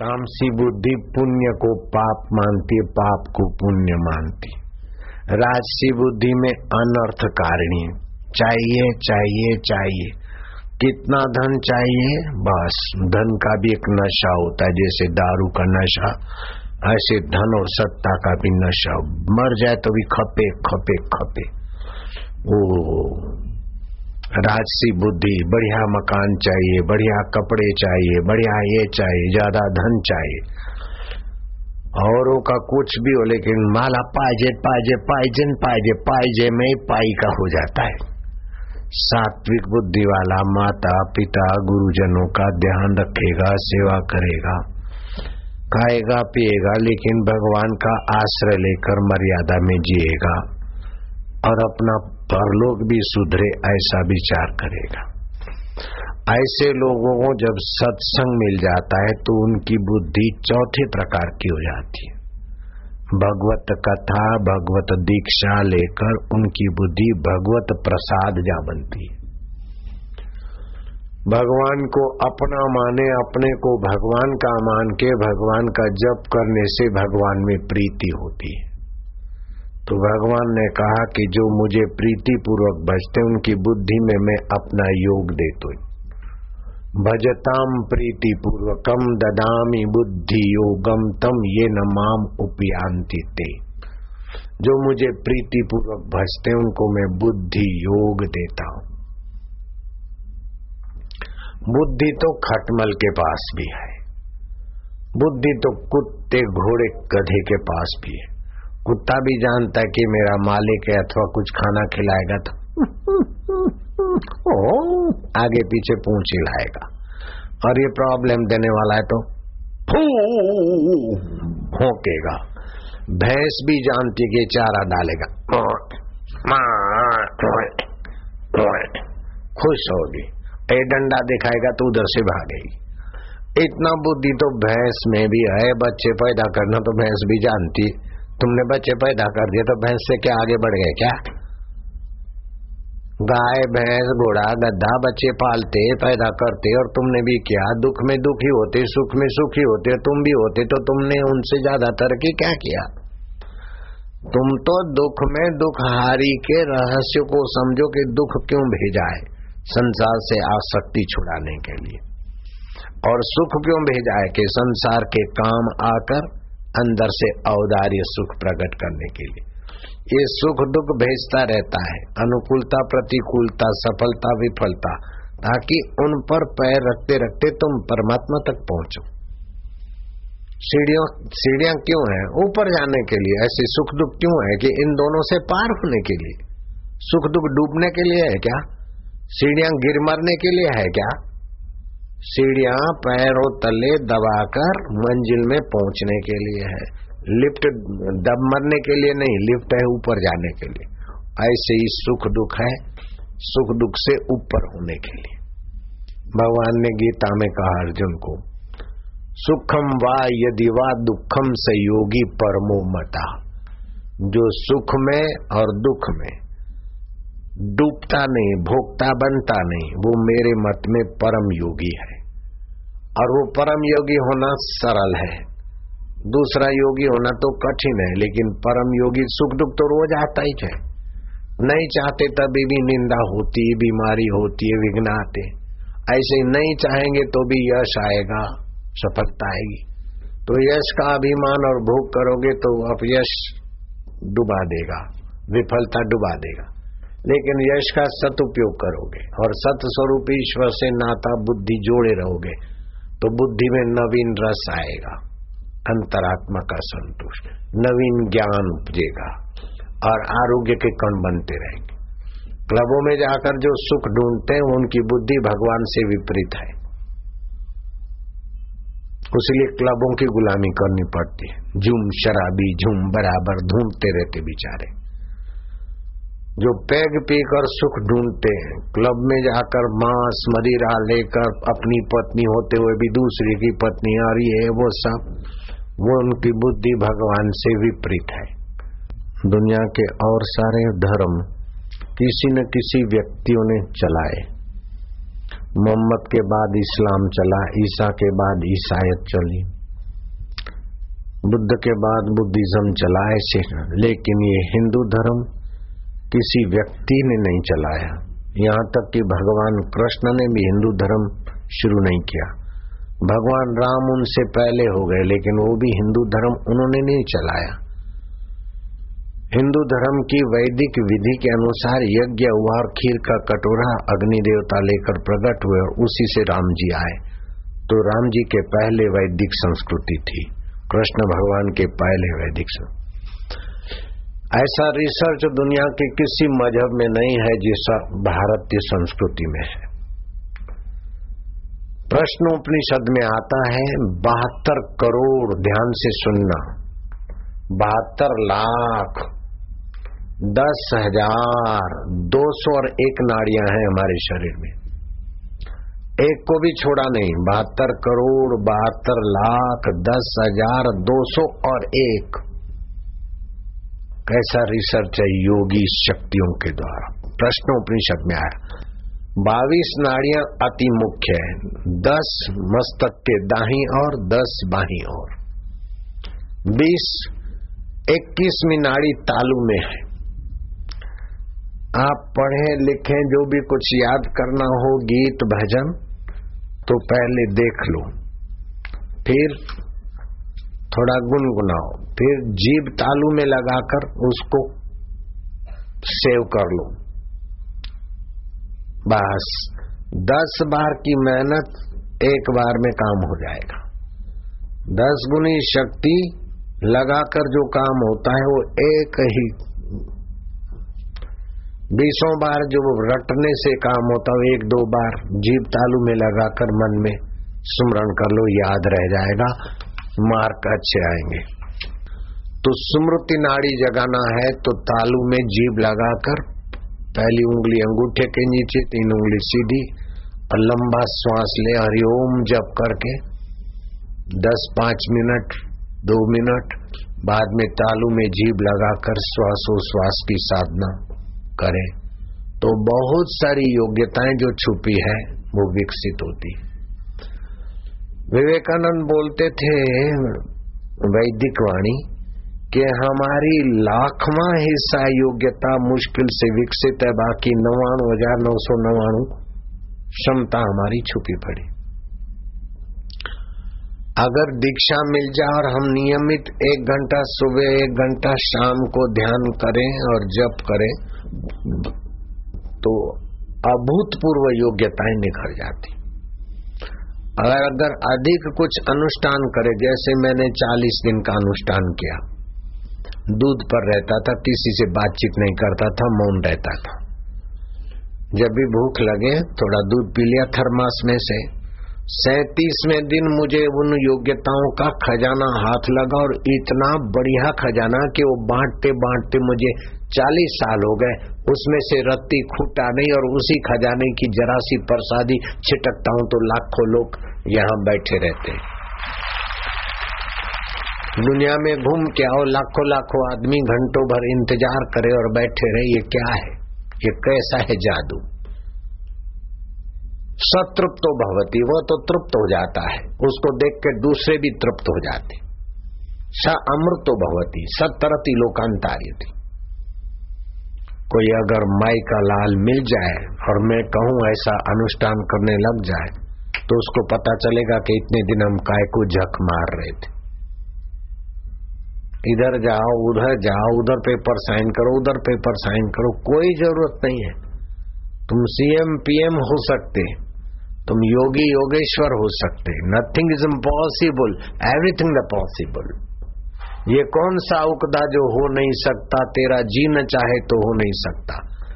तामसी बुद्धि पुण्य को पाप मानती है पाप को पुण्य मानती राजसी बुद्धि में अनर्थकारिणी चाहिए चाहिए चाहिए कितना धन चाहिए बस धन का भी एक नशा होता है जैसे दारू का नशा ऐसे धन और सत्ता का भी नशा। मर जाए तो भी खपे खपे खपे। ओ राजसी बुद्धि, बढ़िया मकान चाहिए, बढ़िया कपड़े चाहिए, बढ़िया ये चाहिए, ज़्यादा धन चाहिए। औरों का कुछ भी हो, लेकिन माला पाइजे पाइजे पाइजन पाइजे पाइजे में पाई का हो जाता है। सात्विक बुद्धि वाला माता, पिता, गुरुजनों का ध्यान रखेगा, सेवा करेगा, खाएगा, पिएगा, लेकिन भगवान का आश्रय लेकर मर्यादा में जिएगा और अपना परलोक भी सुधरे, ऐसा विचार करेगा। ऐसे लोगों को जब सत्संग मिल जाता है तो उनकी बुद्धि चौथे प्रकार की हो जाती है। भगवत कथा, भगवत दीक्षा लेकर उनकी बुद्धि भगवत प्रसाद जा बनती है। भगवान को अपना माने, अपने को भगवान का मान के, भगवान का जप करने से भगवान में प्रीति होती है। तो भगवान ने कहा कि जो मुझे प्रीति पूर्वक भजते, उनकी बुद्धि में मैं अपना योग देता भजताम प्रीति पूर्वकम ददामी बुद्धि योगम तम ये न माम उपयांति ते। जो मुझे प्रीति पूर्वक भजते, उनको मैं बुद्धि योग देता हूँ। बुद्धि तो खटमल के पास भी है। बुद्धि तो कुत्ते घोड़े गधे के पास भी है। कुत्ता भी जानता है कि मेरा मालिक है अथवा कुछ खाना खिलाएगा तो ओ, आगे पीछे पूछ हिलाएगा। और ये प्रॉब्लम देने वाला है तो भोंकेगा। भैंस भी जानती है कि चारा डालेगा। खुश होगी। ए डंडा दिखाएगा तो उधर से भागेगी इतना बुद्धि तो भैंस में भी है बच्चे पैदा करना तो भैंस भी जानती है। तुमने बच्चे पैदा कर दिए तो भैंस से क्या आगे बढ़ गए क्या? गाय, भैंस, घोड़ा गद्दा बच्चे पालते, पैदा करते और तुमने भी किया। दुख में दुखी होते, सुख में सुखी होते, तुम भी होते तो तुमने उनसे ज़्यादा तरक्की क्या किया? तुम तो दुख में दुख हारी के रहस्य को समझो कि दुख क्यों भेजा है संसार से आसक्ति छुड़ाने के लिए। और सुख क्यों भेजा है कि संसार के काम आकर अंदर से औदार्य सुख प्रकट करने के लिए। ये सुख दुख भेजता रहता है। अनुकूलता, प्रतिकूलता, सफलता, विफलता, ताकि उन पर पैर रखते रखते तुम परमात्मा तक पहुंचो। सीढ़ियों, सीढ़ियाँ क्यों है? ऊपर जाने के लिए। ऐसे सुख दुख क्यों है कि इन दोनों से पार होने के लिए? सुख दुख डूबने के लिए है क्या? सीढ़ियाँ गिर मरने के लिए है क्या? सीढ़िया पैरों तले दबाकर मंजिल में पहुँचने के लिए है। लिफ्ट दब मरने के लिए नहीं, लिफ्ट है ऊपर जाने के लिए। ऐसे ही सुख दुख है, सुख दुख से ऊपर होने के लिए। भगवान ने गीता में कहा अर्जुन को, सुखम वा यदि वा दुखम से योगी परमो मता। जो सुख में और दुख में डूबता नहीं, भोगता बनता नहीं, वो मेरे मत में परम योगी है। और वो परम योगी होना सरल है। दूसरा योगी होना तो कठिन है, लेकिन परम योगी सुख दुख तो रोज आता ही है। नहीं चाहते तभी भी निंदा होती है बीमारी होती है विघ्न आते ऐसे नहीं चाहेंगे तो भी यश आएगा, सफलता आएगी। तो यश का अभिमान और भोग करोगे तो अब यश डुबा देगा, विफलता डुबा देगा। लेकिन यश का सदउपयोग करोगे और सत स्वरूप ईश्वर से नाता बुद्धि जोड़े रहोगे। तो बुद्धि में नवीन रस आएगा, अंतरात्मा का संतोष, नवीन ज्ञान उपजेगा, और आरोग्य के कण बनते रहेंगे। क्लबों में जाकर जो सुख ढूंढते हैं, उनकी बुद्धि भगवान से विपरीत है। उसलिए क्लबों की गुलामी करनी पड़ती है। झूम शराबी, झूम बराबर, ढूंढते रहते बेचारे। जो पैग पीकर सुख ढूंढते हैं। क्लब में जाकर मांस, मदिरा लेकर अपनी पत्नी होते हुए भी दूसरे की पत्नी आ रही है, वो सब, वो उनकी बुद्धि भगवान से विपरीत है। दुनिया के और सारे धर्म किसी न किसी व्यक्तियों ने चलाए। मोहम्मद के बाद इस्लाम चला, ईसा के बाद ईसायत चली। बुद्ध के बाद बुद्धिज्म चलाए से लेकिन ये हिंदू धर्म किसी व्यक्ति ने नहीं चलाया। यहाँ तक कि भगवान कृष्ण ने भी हिंदू धर्म शुरू नहीं किया। भगवान राम उनसे पहले हो गए, लेकिन वो भी हिंदू धर्म उन्होंने नहीं चलाया। हिंदू धर्म की वैदिक विधि के अनुसार यज्ञ हुआ और खीर का कटोरा अग्नि देवता लेकर प्रकट हुए और उसी से राम जी आए। तो राम जी के पहले वैदिक संस्कृति थी। कृष्ण भगवान के पहले वैदिक ऐसा रिसर्च दुनिया के किसी मज़हब में नहीं है जैसा भारतीय संस्कृति में है। प्रश्न प्रश्नोपनिषद में आता है, बहत्तर करोड़ ध्यान से सुनना, बहत्तर लाख, दस हज़ार, दो सौ और एक नाड़ियाँ हैं हमारे शरीर में। एक को भी छोड़ा नहीं, बहत्तर करोड़, बहत्तर लाख, दस हज़ार, दो सौ और एक। कैसा रिसर्च है योगी शक्तियों के द्वारा? प्रश्नोपनिषद में आया। बाईस नाड़ियाँ अति मुख्य है। दस मस्तक के दाही और दस बाही और बीस इक्कीसवीं नाड़ी तालू में है। आप पढ़े, लिखे, जो भी कुछ याद करना हो, गीत, भजन तो पहले देख लो। फिर थोड़ा गुनगुनाओ, फिर जीव तालू में लगाकर उसको सेव कर लो। बस, दस बार की मेहनत एक बार में काम हो जाएगा। दस गुनी शक्ति लगाकर जो काम होता है वो एक ही बीसों बार जो रटने से काम होता है, एक दो बार जीव तालू में लगाकर मन में स्मरण कर लो, याद रह जाएगा। मार्क अच्छे आएँगे। तो स्मृति नाड़ी जगाना है तो तालू में जीव लगाकर पहली उंगली अंगूठे के नीचे, तीन उंगली सीधी और लंबा श्वास ले हरिओम जप करके दस पाँच मिनट, दो मिनट बाद में तालू में जीव लगाकर श्वासोश्वास की साधना करें। तो बहुत सारी योग्यताएँ जो छुपी है, वो विकसित होती विवेकानंद बोलते थे, वैदिक वाणी, कि हमारी लाखवा हिस्सा योग्यता मुश्किल से विकसित है, बाकी नवाणु हज़ार नौ सौ नवाणु क्षमता हमारी छुपी पड़ी। अगर दीक्षा मिल जाए और हम नियमित एक घंटा सुबह, एक घंटा शाम को ध्यान करें और जप करें तो अभूतपूर्व योग्यताएँ निखर जाती। अगर अगर अधिक कुछ अनुष्ठान करे, जैसे मैंने 40 दिन का अनुष्ठान किया। दूध पर रहता था, किसी से बातचीत नहीं करता था, मौन रहता था। जब भी भूख लगे, थोड़ा दूध पी लिया, थर्मास में से। सैतीसवें दिन मुझे उन योग्यताओं का खजाना हाथ लगा और इतना बढ़िया खजाना कि वो बांटते बांटते मुझे चालीस साल हो गए। उसमें से रत्ती खूटा नहीं और उसी खजाने की जरा सी प्रसादी छिटकता हूँ तो लाखों लोग यहाँ बैठे रहते दुनिया में घूम के आओ, लाखों लाखों आदमी घंटों भर इंतज़ार करे और बैठे रहे, ये क्या है? ये कैसा है जादू? सतृप्तो भवती वह तो तृप्त हो जाता है। उसको देख के दूसरे भी तृप्त हो जाते। स अमृतो भवती, सतरती लोकांतार्य थी कोई अगर माई का लाल मिल जाए और मैं कहूँ ऐसा अनुष्ठान करने लग जाए तो उसको पता चलेगा कि इतने दिन हम काय को झक मार रहे थे। इधर जाओ, उधर जाओ, उधर पेपर साइन करो, उधर पेपर साइन करो, कोई ज़रूरत नहीं है। तुम सीएम पीएम हो सकते तुम योगी योगेश्वर हो सकते nothing is impossible everything the possible ये कौन सा उकदा जो हो नहीं सकता? तेरा जी न चाहे तो हो नहीं सकता।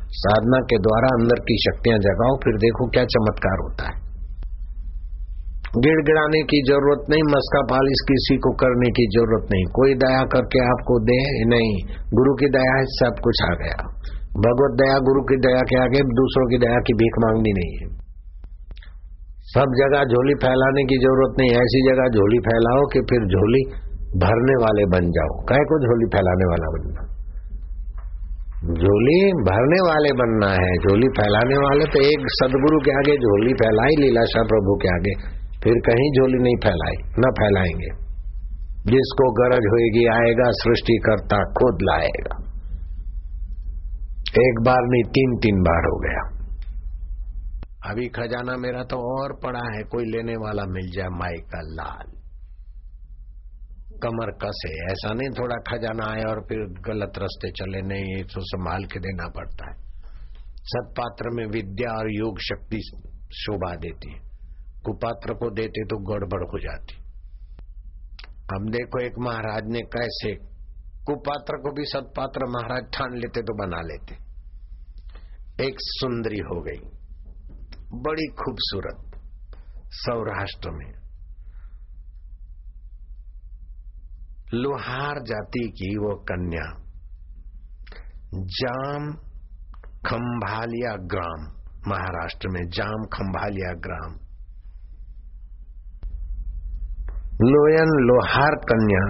साधना के द्वारा अंदर की शक्तियाँ जगाओ, फिर देखो क्या चमत्कार होता है। गिड़गिड़ाने की ज़रूरत नहीं, मस्का पालिश किसी को करने की ज़रूरत नहीं। कोई दया करके आपको दे नहीं। गुरु की दया है सब कुछ आ गया। भगवत दया गुरु की दया के आगे दूसरों की दया की भीख मांगनी नहीं है। सब जगह झोली फैलाने की ज़रूरत नहीं, ऐसी जगह झोली फैलाओ कि फिर झोली भरने वाले बन जाओ। कह को झोली फैलाने वाला बनना? झोली भरने वाले बनना है। झोली फैलाने वाले तो एक सदगुरु के आगे झोली फैलाई, लीलाशाह प्रभु के आगे। फिर कहीं झोली नहीं फैलाई, न फैलाएँगे। जिसको गरज होएगी, आएगा सृष्टि करता खुद लाएगा। एक बार नहीं तीन तीन बार हो गया। अभी खजाना मेरा तो और पड़ा है, कोई लेने वाला मिल जाए माई का लाल। कमर कसे, ऐसा नहीं थोड़ा खजाना आए और फिर गलत रास्ते चले, नहीं, ये तो संभाल के देना पड़ता है। सत्पात्र में विद्या और योग शक्ति शोभा देती है। कुपात्र को देते तो गड़बड़ हो जाती। हम देखो एक महाराज ने कैसे, कुपात्र को भी सत्पात्र महाराज ठान लेते तो बना लेते। एक सुंदरी हो गई। बड़ी खूबसूरत सौराष्ट्र में लोहार जाति की वो कन्या, जाम खंभालिया ग्राम, महाराष्ट्र में जाम खंभालिया ग्राम, लोयन लोहार कन्या,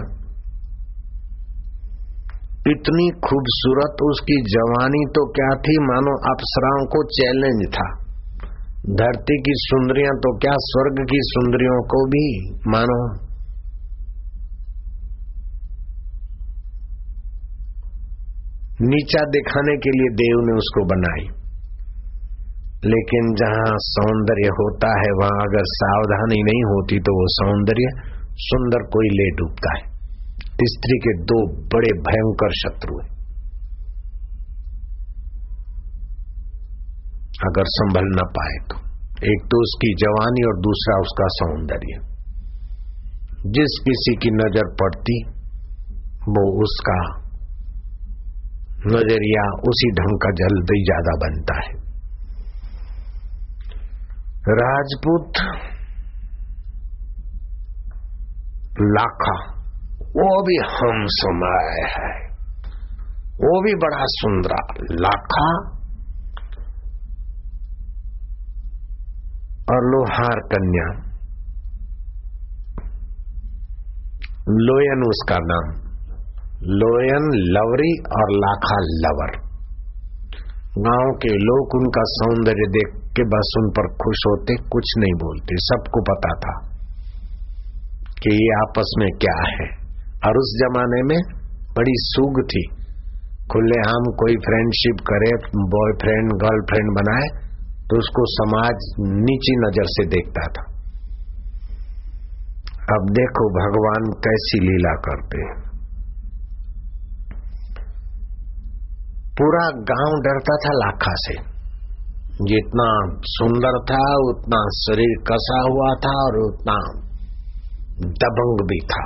इतनी खूबसूरत उसकी जवानी तो क्या थी मानो अप्सराओं को चैलेंज था। धरती की सुंदरियाँ तो क्या स्वर्ग की सुंदरियों को भी मानो? नीचा दिखाने के लिए देव ने उसको बनाई। लेकिन जहाँ सौंदर्य होता है, वहाँ अगर सावधानी नहीं होती तो वो सौंदर्य सुंदर कोई ले डूबता है। स्त्री के दो बड़े भयंकर शत्रु हैं। अगर संभल न पाए तो। एक तो उसकी जवानी और दूसरा उसका सौंदर्य। जिस किसी की नज़र पड़ती, वो उसका नज़रिया उसी ढंग का जल्दी ज़्यादा बनता है। राजपूत लाखा, वो भी हम समय है। वो भी बड़ा सुंदरा लाखा और लोहार कन्या। लोयन उसका नाम। लोयन लवरी और लाखा लवर। गाँव के लोग उनका सौंदर्य देख के बस उन पर खुश होते, कुछ नहीं बोलते, सबको पता था कि ये आपस में क्या है। और उस जमाने में बड़ी सूग थी। खुले आम कोई फ्रेंडशिप करे बॉयफ्रेंड गर्लफ्रेंड बनाए उसको समाज नीची नज़र से देखता था। अब देखो भगवान कैसी लीला करते हैं। पूरा गाँव डरता था लाखा से। जितना सुंदर था, उतना शरीर कसा हुआ था और उतना दबंग भी था।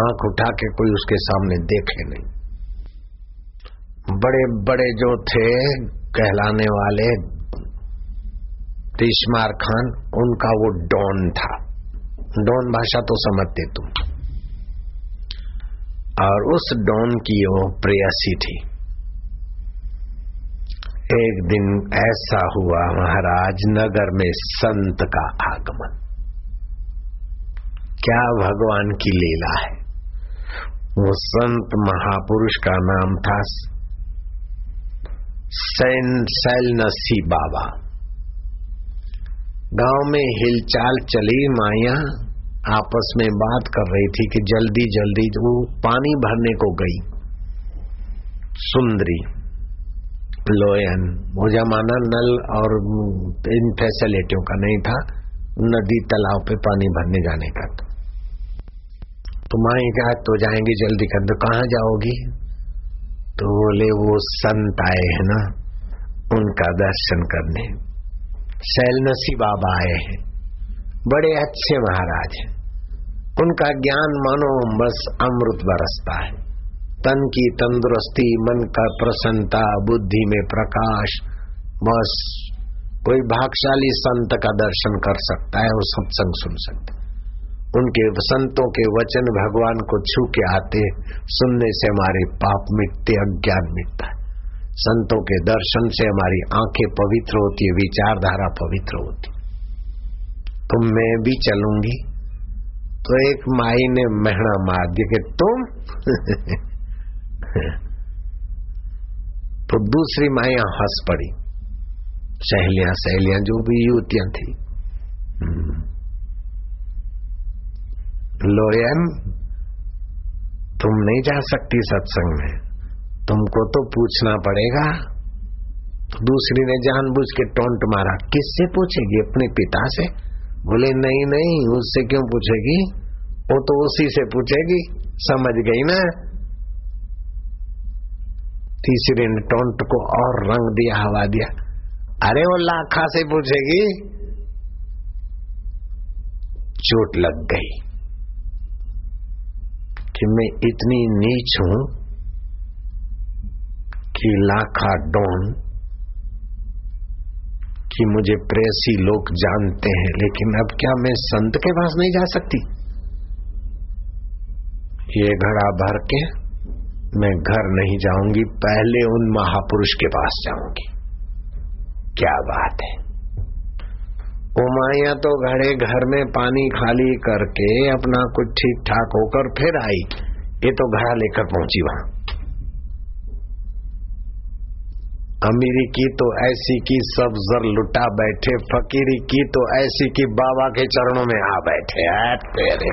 आँख उठा के कोई उसके सामने देखे नहीं। बड़े बड़े जो थे, कहलाने वाले तिशमार खान उनका वो डॉन था डॉन भाषा तो समझते तुम और उस डॉन की वो प्रेयसी थी एक दिन ऐसा हुआ महाराज नगर में संत का आगमन क्या भगवान की लीला है वो संत महापुरुष का नाम था सैन सैल नसी बाबा गाँव में हिलचाल चली माया आपस में बात कर रही थी कि जल्दी जल्दी वो पानी भरने को गई। सुंदरी, लोयन वो जमाना नल और इन फैसिलिटियों का नहीं था, नदी तालाब पे पानी भरने जाने का था। तो माए क्या तो जाएँगे जल्दी कर दो, कहाँ जाओगी? तो बोले, वो संत आए हैं ना, उनका दर्शन करने। शैल नसी बाबा आए हैं। बड़े अच्छे महाराज हैं। उनका ज्ञान मानो बस अमृत बरसता है। तन की तंदुरुस्ती, मन का प्रसन्नता, बुद्धि में प्रकाश, बस कोई भागशाली संत का दर्शन कर सकता है और सत्संग सुन सकता है। उनके संतों के वचन भगवान को छू के आते, सुनने से हमारे पाप मिटते, अज्ञान मिटता है। संतों के दर्शन से हमारी आँखें पवित्र होती है, विचारधारा पवित्र होती तो मैं भी चलूँगी। तो एक माई ने महना मार दिया कि तुम तो दूसरी माया हंस पड़ी। सहेलियाँ सहेलियाँ जो भी युवतियाँ थी। हम्म। लोयन तुम नहीं जा सकती सत्संग में। तुमको तो पूछना पड़ेगा। तो दूसरी ने जानबूझ के टोंट मारा। किससे पूछेगी? अपने पिता से? बोले, नहीं नहीं, उससे क्यों पूछेगी? वो तो उसी से पूछेगी। समझ गई ना? तीसरे ने टोंट को और रंग दिया, हवा दिया। अरे, वो लाखा से पूछेगी? चोट लग गई कि मैं इतनी नीच हूँ कि लाखा डोन कि मुझे प्रेसी लोग जानते हैं, लेकिन अब क्या मैं संत के पास नहीं जा सकती? ये घड़ा भर के, मैं घर नहीं जाऊँगी, पहले उन महापुरुष के पास जाऊँगी। क्या बात है? उमाया तो घड़े घर में पानी खाली करके अपना कुछ ठीक ठाक होकर फिर आई ये तो घड़ा लेकर पहुँची वहाँ। अमीरी की तो ऐसी की सब जर लुटा बैठे, फकीरी की तो ऐसी की बाबा के चरणों में आ बैठे तेरे।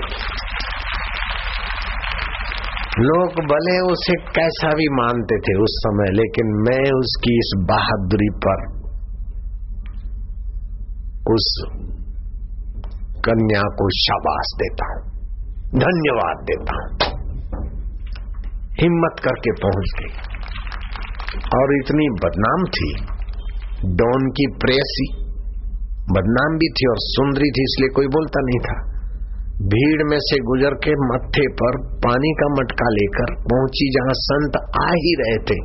लोग भले उसे कैसा भी मानते थे उस समय, लेकिन मैं उसकी इस बहादुरी पर उस कन्या को शाबाश देता हूँ, धन्यवाद देता हूँ। हिम्मत करके पहुँच गई। और इतनी बदनाम थी। डॉन की प्रेसी बदनाम भी थी और सुंदरी थी, इसलिए कोई बोलता नहीं था। भीड़ में से गुजर के मत्थे पर पानी का मटका लेकर पहुँची जहाँ संत आ ही रहे थे।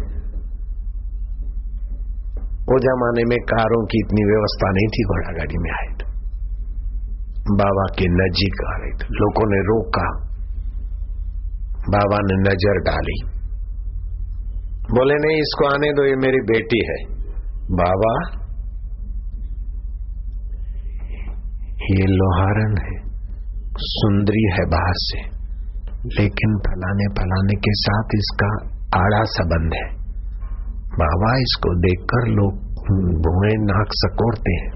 वो जमाने में कारों की इतनी व्यवस्था नहीं थी घोड़ा गाड़ी में आए थे। बाबा के नजीक आ रहे थे। लोगों ने रोका। बाबा ने नज़र डाली। बोले, नहीं, इसको आने दो, ये मेरी बेटी है। बाबा, ये लोहारन है, सुंदरी है बाहर से, लेकिन फलाने फलाने के साथ इसका आड़ा संबंध है। बाबा, इसको देखकर लोग भुए नाक सकोरते हैं।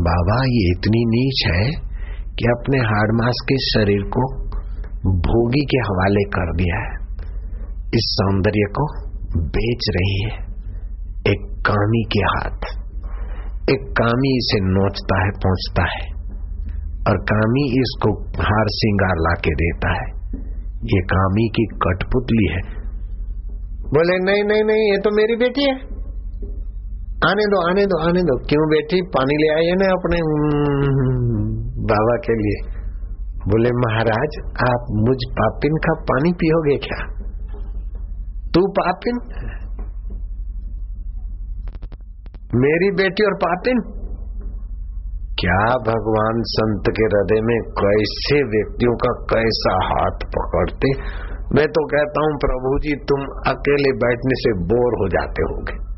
बाबा, ये इतनी नीच है कि अपने हाड़ मास के शरीर को भोगी के हवाले कर दिया है। इस सौंदर्य को बेच रही है। एक कामी के हाथ। एक कामी इसे नोचता है पहुँचता है। और कामी इसको हार सिंगार लाके देता है। ये कामी की कठपुतली है। बोले नहीं नहीं नहीं ये तो मेरी बेटी है। आने दो आने दो आने दो। क्यों बेटी? पानी ले आई है ना अपने हम्म, बाबा के लिए। बोले महाराज आप मुझ पापिन का पानी पियोगे क्या? तू पापिन? मेरी बेटी और पापिन? क्या भगवान संत के हृदय में कैसे व्यक्तियों का कैसा हाथ पकड़ते? मैं तो कहता हूँ, प्रभु जी, तुम अकेले बैठने से बोर हो जाते होगे।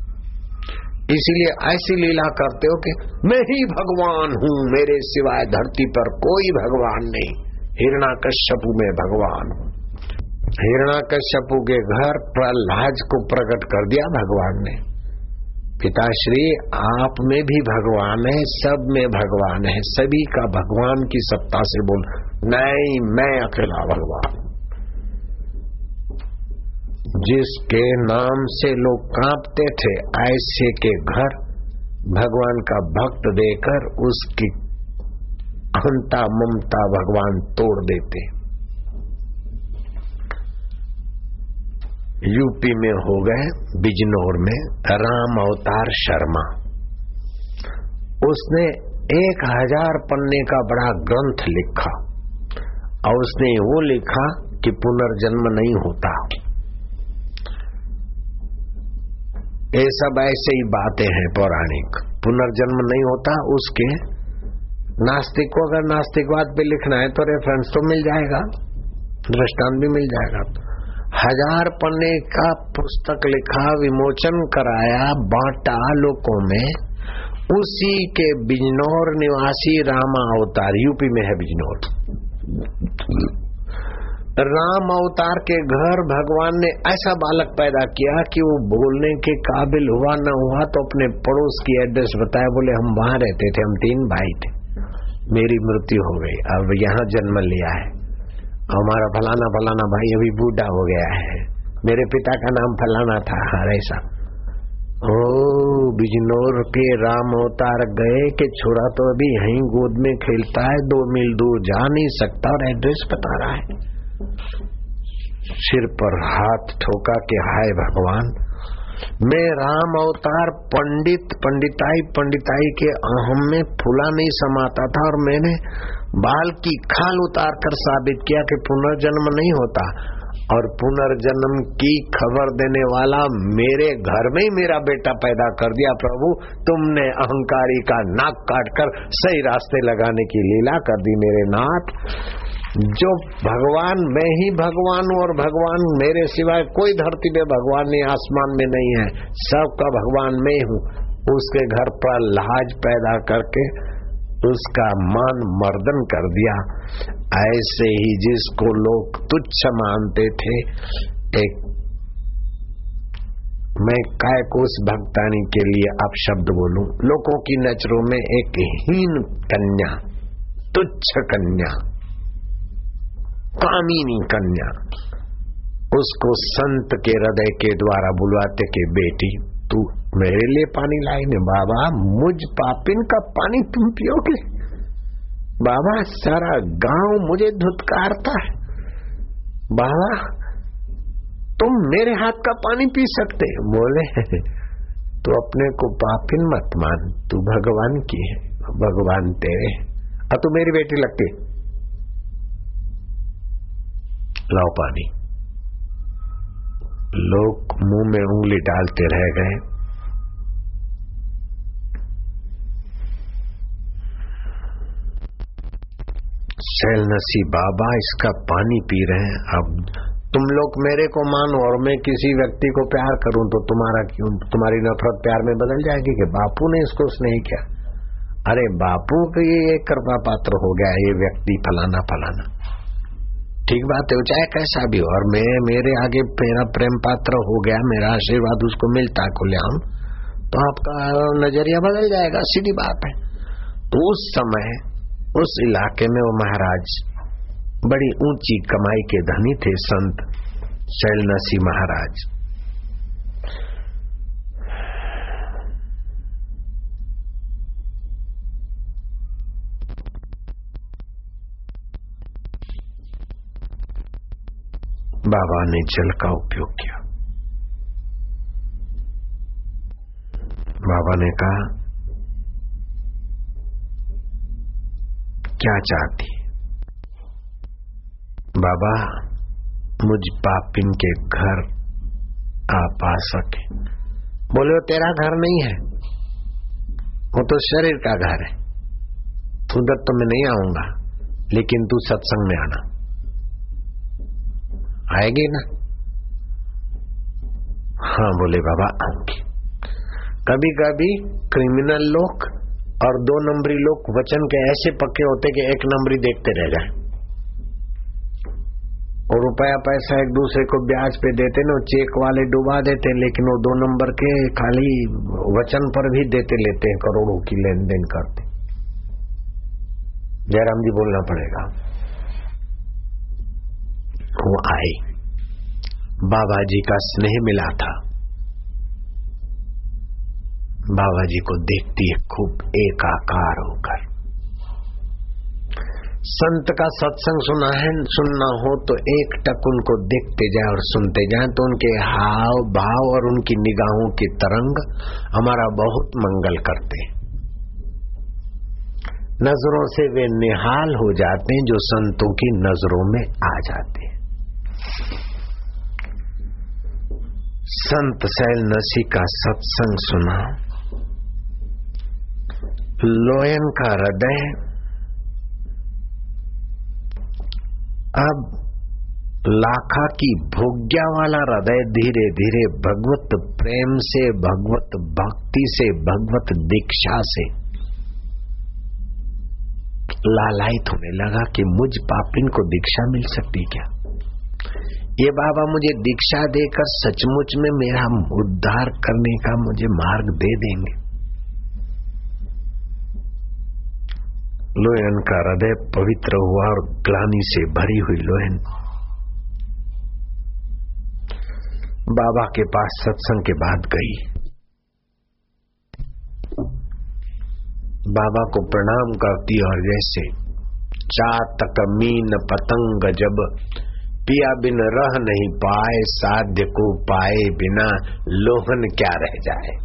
इसीलिए ऐसी लीला करते हो कि मैं ही भगवान हूँ, मेरे सिवाय धरती पर कोई भगवान नहीं। हिरणा कश्यपु में भगवान हूँ। हिरणा कश्यपु के घर प्रहलाद को प्रकट कर दिया भगवान ने। पिताश्री, आप में भी भगवान है, सब में भगवान है, सभी का भगवान की सत्ता से बोल, नहीं, मैं अकेला भगवान जिसके नाम से लोग कांपते थे, ऐसे के घर भगवान का भक्त देकर उसकी अहंता ममता भगवान तोड़ देते। यूपी में हो गए, बिजनौर में, राम अवतार शर्मा। उसने एक हज़ार पन्ने का बड़ा ग्रंथ लिखा और उसने वो लिखा कि पुनर्जन्म नहीं होता। ये सब ऐसे ही बातें हैं पौराणिक। पुनर्जन्म नहीं होता, उसके नास्तिक को अगर नास्तिकवाद पे लिखना है तो रेफरेंस तो मिल जाएगा। दृष्टांत भी मिल जाएगा। हज़ार पन्ने का पुस्तक लिखा, विमोचन कराया बांटा लोगों में। उसी के बिजनौर निवासी रामा अवतार, यूपी में है बिजनौर। राम अवतार के घर, भगवान ने ऐसा बालक पैदा किया कि वो बोलने के काबिल हुआ, न हुआ तो अपने पड़ोस की एड्रेस बताया, बोले, हम वहाँ रहते थे, हम तीन भाई थे। मेरी मृत्यु हो गई, अब यहाँ जन्म लिया है। हमारा फलाना फलाना भाई अभी बूढ़ा हो गया है। मेरे पिता का नाम फलाना था ऐसा ओ, बिजनौर के राम अवतार गए के छोरा तो अभी यहीं गोद में खेलता है, दो मील दूर जा नहीं सकता और एड्रेस बता रहा है। सिर पर हाथ ठोका के हाय भगवान। मैं राम अवतार पंडित, पंडिताई पंडिताई के अहम में फूला नहीं समाता था और मैंने बाल की खाल उतार कर साबित किया कि पुनर्जन्म नहीं होता और पुनर्जन्म की खबर देने वाला मेरे घर में ही मेरा बेटा पैदा कर दिया प्रभु। तुमने अहंकारी का नाक काटकर सही रास्ते लगाने की लीला कर दी मेरे नाथ। जो भगवान, मैं ही भगवान हूँ और भगवान मेरे सिवाय कोई धरती में भगवान नहीं, आसमान में नहीं है। सबका भगवान मैं हूँ। उसके घर पर लाज पैदा करके उसका मान मर्दन कर दिया। ऐसे ही जिसको लोग तुच्छ मानते थे, एक मैं काय को उस भक्तानी के लिए अब शब्द बोलूँ? लोगों की नज़रों में एक हीन कन्या, तुच्छ कन्या, कामिनी कन्या, उसको संत के हृदय के द्वारा बुलवाते के बेटी, तू मेरे लिए पानी लाई ने, बाबा, मुझ पापिन का पानी तुम पियोगे? बाबा, सारा गाँव मुझे धुतकारता है। बाबा, तुम मेरे हाथ का पानी पी सकते बोले तो अपने को पापिन मत मान, तू भगवान की है, भगवान तेरे अब तू मेरी बेटी लगती लाओ पानी। लोग मुँह में उंगली डालते रह गए। शैल नसी बाबा, इसका पानी पी रहे हैं। अब तुम लोग मेरे को मानो और मैं किसी व्यक्ति को प्यार करूँ तो तुम्हारा क्यों, तुम्हारी नफरत प्यार में बदल जाएगी कि बापू ने इसको स्नेह किया। अरे बापू के ये कृपा पात्र हो गया ये व्यक्ति फलाना फलाना। ठीक बात है चाहे कैसा भी हो, और मैं, मेरे आगे मेरा प्रेम पात्र हो गया, मेरा आशीर्वाद उसको मिलता खुलेआम तो आपका नज़रिया बदल जाएगा, सीधी बात है। तो उस समय उस इलाके में वो महाराज बड़ी ऊँची कमाई के धनी थे, संत शैलनसी महाराज। बाबा ने जल का उपयोग किया। बाबा ने कहा क्या चाहती? बाबा, मुझ पापिन के घर आप आ सके। बोले, वो तेरा घर नहीं है। वो तो शरीर का घर है। उधर तो मैं नहीं आऊँगा, लेकिन तू सत्संग में आना। आएगी ना? हाँ बोले, बाबा, आऊँगी। कभी कभी क्रिमिनल लोग और दो नंबरी लोग वचन के ऐसे पक्के होते कि एक नंबरी देखते रह जाए। और रुपया पैसा एक दूसरे को ब्याज पे देते ना, चेक वाले डुबा देते लेकिन वो दो नंबर के खाली वचन पर भी देते लेते हैं, करोड़ों की लेन देन करते जयराम जी बोलना पड़ेगा। वो आई बाबा जी का स्नेह मिला था। बाबा जी को देखती है खूब एकाकार होकर। संत का सत्संग सुना है, सुनना हो तो एक टक उनको देखते जाए और सुनते जाए तो उनके हाव भाव और उनकी निगाहों की तरंग हमारा बहुत मंगल करते नज़रों से वे निहाल हो जाते हैं जो संतों की नज़रों में आ जाते हैं। संत सैल नसी का सत्संग सुना। लोयन का हृदय अब लाखा की भोग्या वाला हृदय धीरे धीरे भगवत प्रेम से, भगवत भक्ति से, भगवत दीक्षा से लालायित होने लगा कि मुझ पापिन को दीक्षा मिल सकती क्या? ये बाबा मुझे दीक्षा देकर सचमुच में मेरा उद्धार करने का मुझे मार्ग दे देंगे। लोहन का हृदय पवित्र हुआ और ग्लानी से भरी हुई लोहन बाबा के पास सत्संग के बाद गई। बाबा को प्रणाम करती और जैसे, चातक मीन पतंग जब पिया बिन रह नहीं पाए, साध्य को पाए बिना लोहन क्या रह जाए?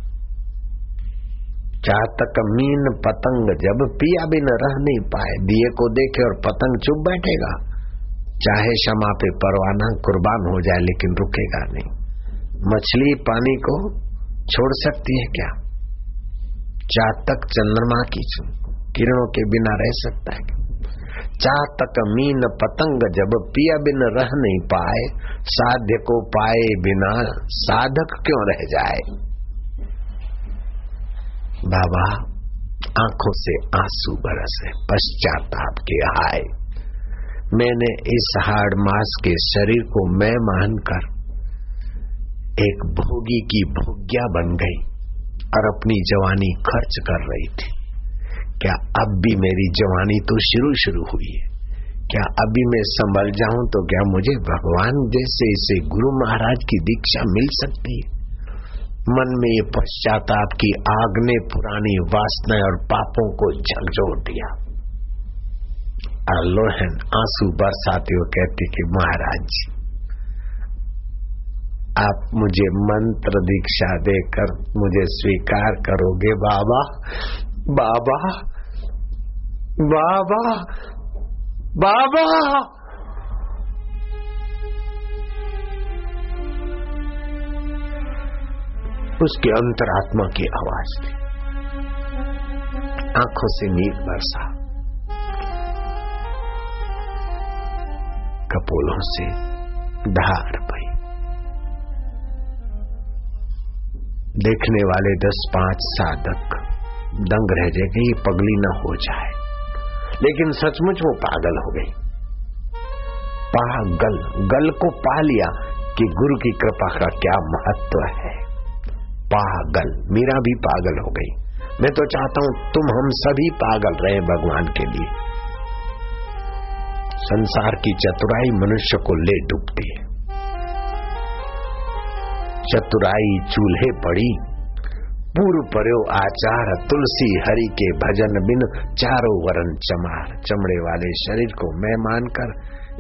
चातक मीन पतंग जब पिया बिन रह नहीं पाए, दिए को देखे और पतंग चुप बैठेगा। चाहे क्षमा पे परवाना कुर्बान हो जाए, लेकिन रुकेगा नहीं। मछली पानी को छोड़ सकती है क्या? चातक चंद्रमा की किरणों के बिना रह सकता है चातक मीन पतंग जब पिया बिन रह नहीं पाए, साध्य को पाए बिना साधक क्यों रह जाए? बाबा आँखों से आँसू बरसे, पश्चाताप के आए मैंने इस हार्ड मास के शरीर को मैं मानकर एक भोगी की भोग्या बन गई और अपनी जवानी खर्च कर रही थी। क्या अब भी मेरी जवानी तो शुरू शुरू हुई है? क्या अभी मैं संभल जाऊँ तो क्या मुझे भगवान जैसे इसे गुरु महाराज की दीक्षा मिल सकती है? मन में ये पश्चाताप की आग ने पुरानी वासनाएँ और पापों को झकझोर दिया। लोहन आँसू बरसाते हुए कहती कि, महाराज, आप मुझे मंत्र दीक्षा देकर मुझे स्वीकार करोगे, बाबा? बाबा? बाबा? बाबा? उसके अंतरात्मा की आवाज़ थी। आँखों से नींद बरसा। कपोलों से धार पई देखने वाले दस पाँच साधक दंग रह जाएगा ये पगली न हो जाए। लेकिन सचमुच वो पागल हो गई। पागल, गल को पा लिया कि गुरु की कृपा का क्या महत्व है। पागल। मीरा भी पागल हो गई। मैं तो चाहता हूँ तुम हम सभी पागल रहे भगवान के लिए। संसार की चतुराई मनुष्य को ले डूबती है। चतुराई चूल्हे पड़ी। पूर्व पर्यो आचार तुलसी हरि के भजन बिन चारों वरण चमार। चमड़े वाले शरीर को मैं मानकर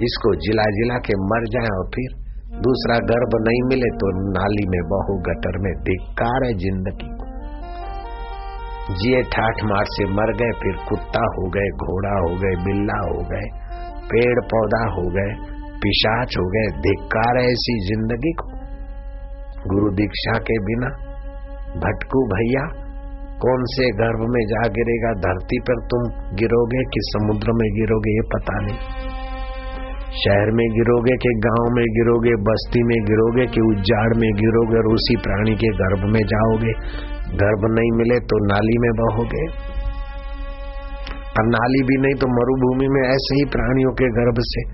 इसको जिला जिला के मर जाए और फिर दूसरा गर्भ नहीं मिले तो नाली में बहु गटर में धिक्कार है ज़िंदगी को। जिए ठाठ मार से मर गए, फिर कुत्ता हो गए, घोड़ा हो गए, बिल्ला हो गए, पेड़ पौधा हो गए, पिशाच हो गए, धिक्कार है ऐसी ज़िंदगी को। गुरु दीक्षा के बिना भटकू भैया, कौन से गर्भ में जा गिरेगा धरती पर, तुम गिरोगे कि समुद्र में गिरोगे ये पता नहीं। शहर में गिरोगे कि गाँव में गिरोगे, बस्ती में गिरोगे कि उज्जाड़ में गिरोगे और उसी प्राणी के गर्भ में जाओगे? गर्भ नहीं मिले तो नाली में बहोगे। और नाली भी नहीं तो मरुभूमि में ऐसे ही प्राणियों के गर्भ से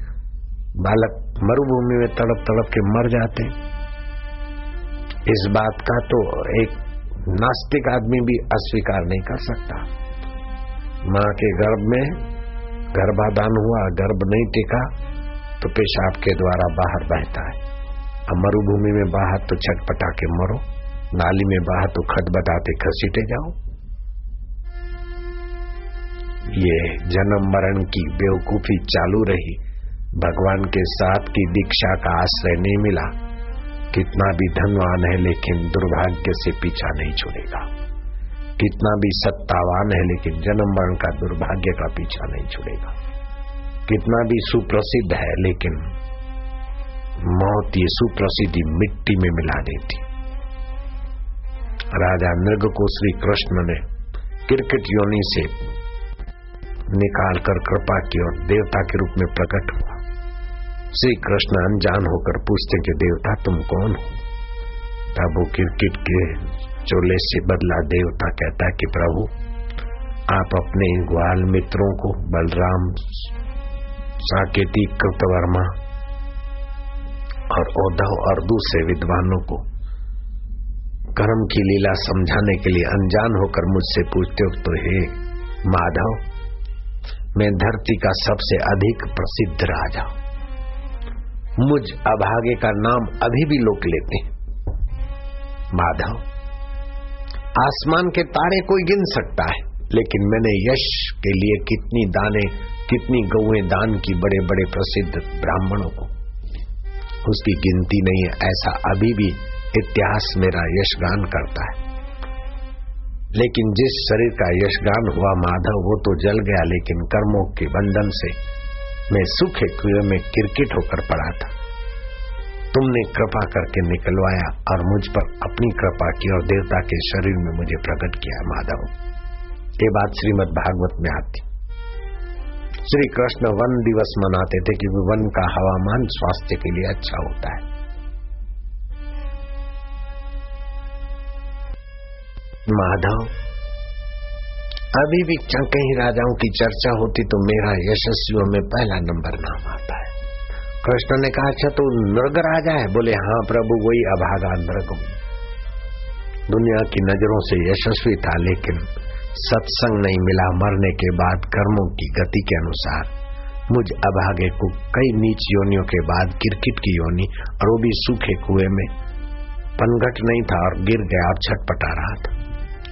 बालक मरुभूमि में तड़प तड़प के मर जाते इस बात का तो एक नास्तिक आदमी भी अस्वीकार नहीं कर सकता। माँ के गर्भ में गर्भाधान हुआ, गर्भ नहीं टिका। तो पेशाब के द्वारा बाहर बहता है। अब मरुभूमि में बाहर तो छटपटा के मरो, नाली में बाहर तो खत बताते खसीटे जाओ। ये जन्म मरण की बेवकूफ़ी चालू रही। भगवान के साथ की दीक्षा का आश्रय नहीं मिला। कितना भी धनवान है, लेकिन दुर्भाग्य से पीछा नहीं छोड़ेगा। कितना भी सत्तावान है, लेकिन जन्म मरण का दुर्भाग्य का पीछा नहीं छोड़ेगा। कितना भी सुप्रसिद्ध है, लेकिन मौत ये सुप्रसिद्धि मिट्टी में मिला देती। राजा मृग को श्री कृष्ण ने क्रिकेट योनि से निकाल कर कृपा की और देवता के रूप में प्रकट हुआ। श्री कृष्ण अनजान होकर पूछते कि, देवता, तुम कौन हो? तब वो क्रिकेट के चोले से बदला देवता कहता कि, प्रभु, आप अपने ग्वाल मित्रों को बलराम साकेती कृतवर्मा और औधव और दूसरे विद्वानों को कर्म की लीला समझाने के लिए अनजान होकर मुझसे पूछते हो तो हे माधव, मैं धरती का सबसे अधिक प्रसिद्ध राजा मुझ अभागे का नाम अभी भी लोग लेते हैं। माधव, आसमान के तारे कोई गिन सकता है? लेकिन मैंने यश के लिए कितनी दाने, कितनी गौएँ दान की बड़े बड़े प्रसिद्ध ब्राह्मणों को। उसकी गिनती नहीं है, ऐसा अभी भी इतिहास मेरा यशगान करता है। लेकिन जिस शरीर का यशगान हुआ माधव, वो तो जल गया, लेकिन कर्मों के बंधन से मैं सुखे कुएँ में किरकिट होकर पड़ा था। तुमने कृपा करके निकलवाया और मुझ पर अपनी कृपा की और देवता के शरीर में मुझे प्रकट किया, माधव। ये बात श्रीमद भागवत में आती। श्री कृष्ण वन दिवस मनाते थे क्योंकि वन का हवामान स्वास्थ्य के लिए अच्छा होता है। माधव, अभी भी कहीं राजाओं की चर्चा होती तो मेरा यशस्वियों में पहला नंबर नाम आता है। कृष्ण ने कहा अच्छा तो नृग राजा है? बोले हाँ प्रभु, वही अभागा नृग दुनिया की नज़रों से यशस्वी था, लेकिन सत्संग नहीं मिला मरने के बाद कर्मों की गति के अनुसार। मुझ अभागे को कई नीच योनियों के बाद क्रिकेट की योनि और वो भी सूखे कुएँ में। पनघट नहीं था और गिर गया और छटपटा रहा था।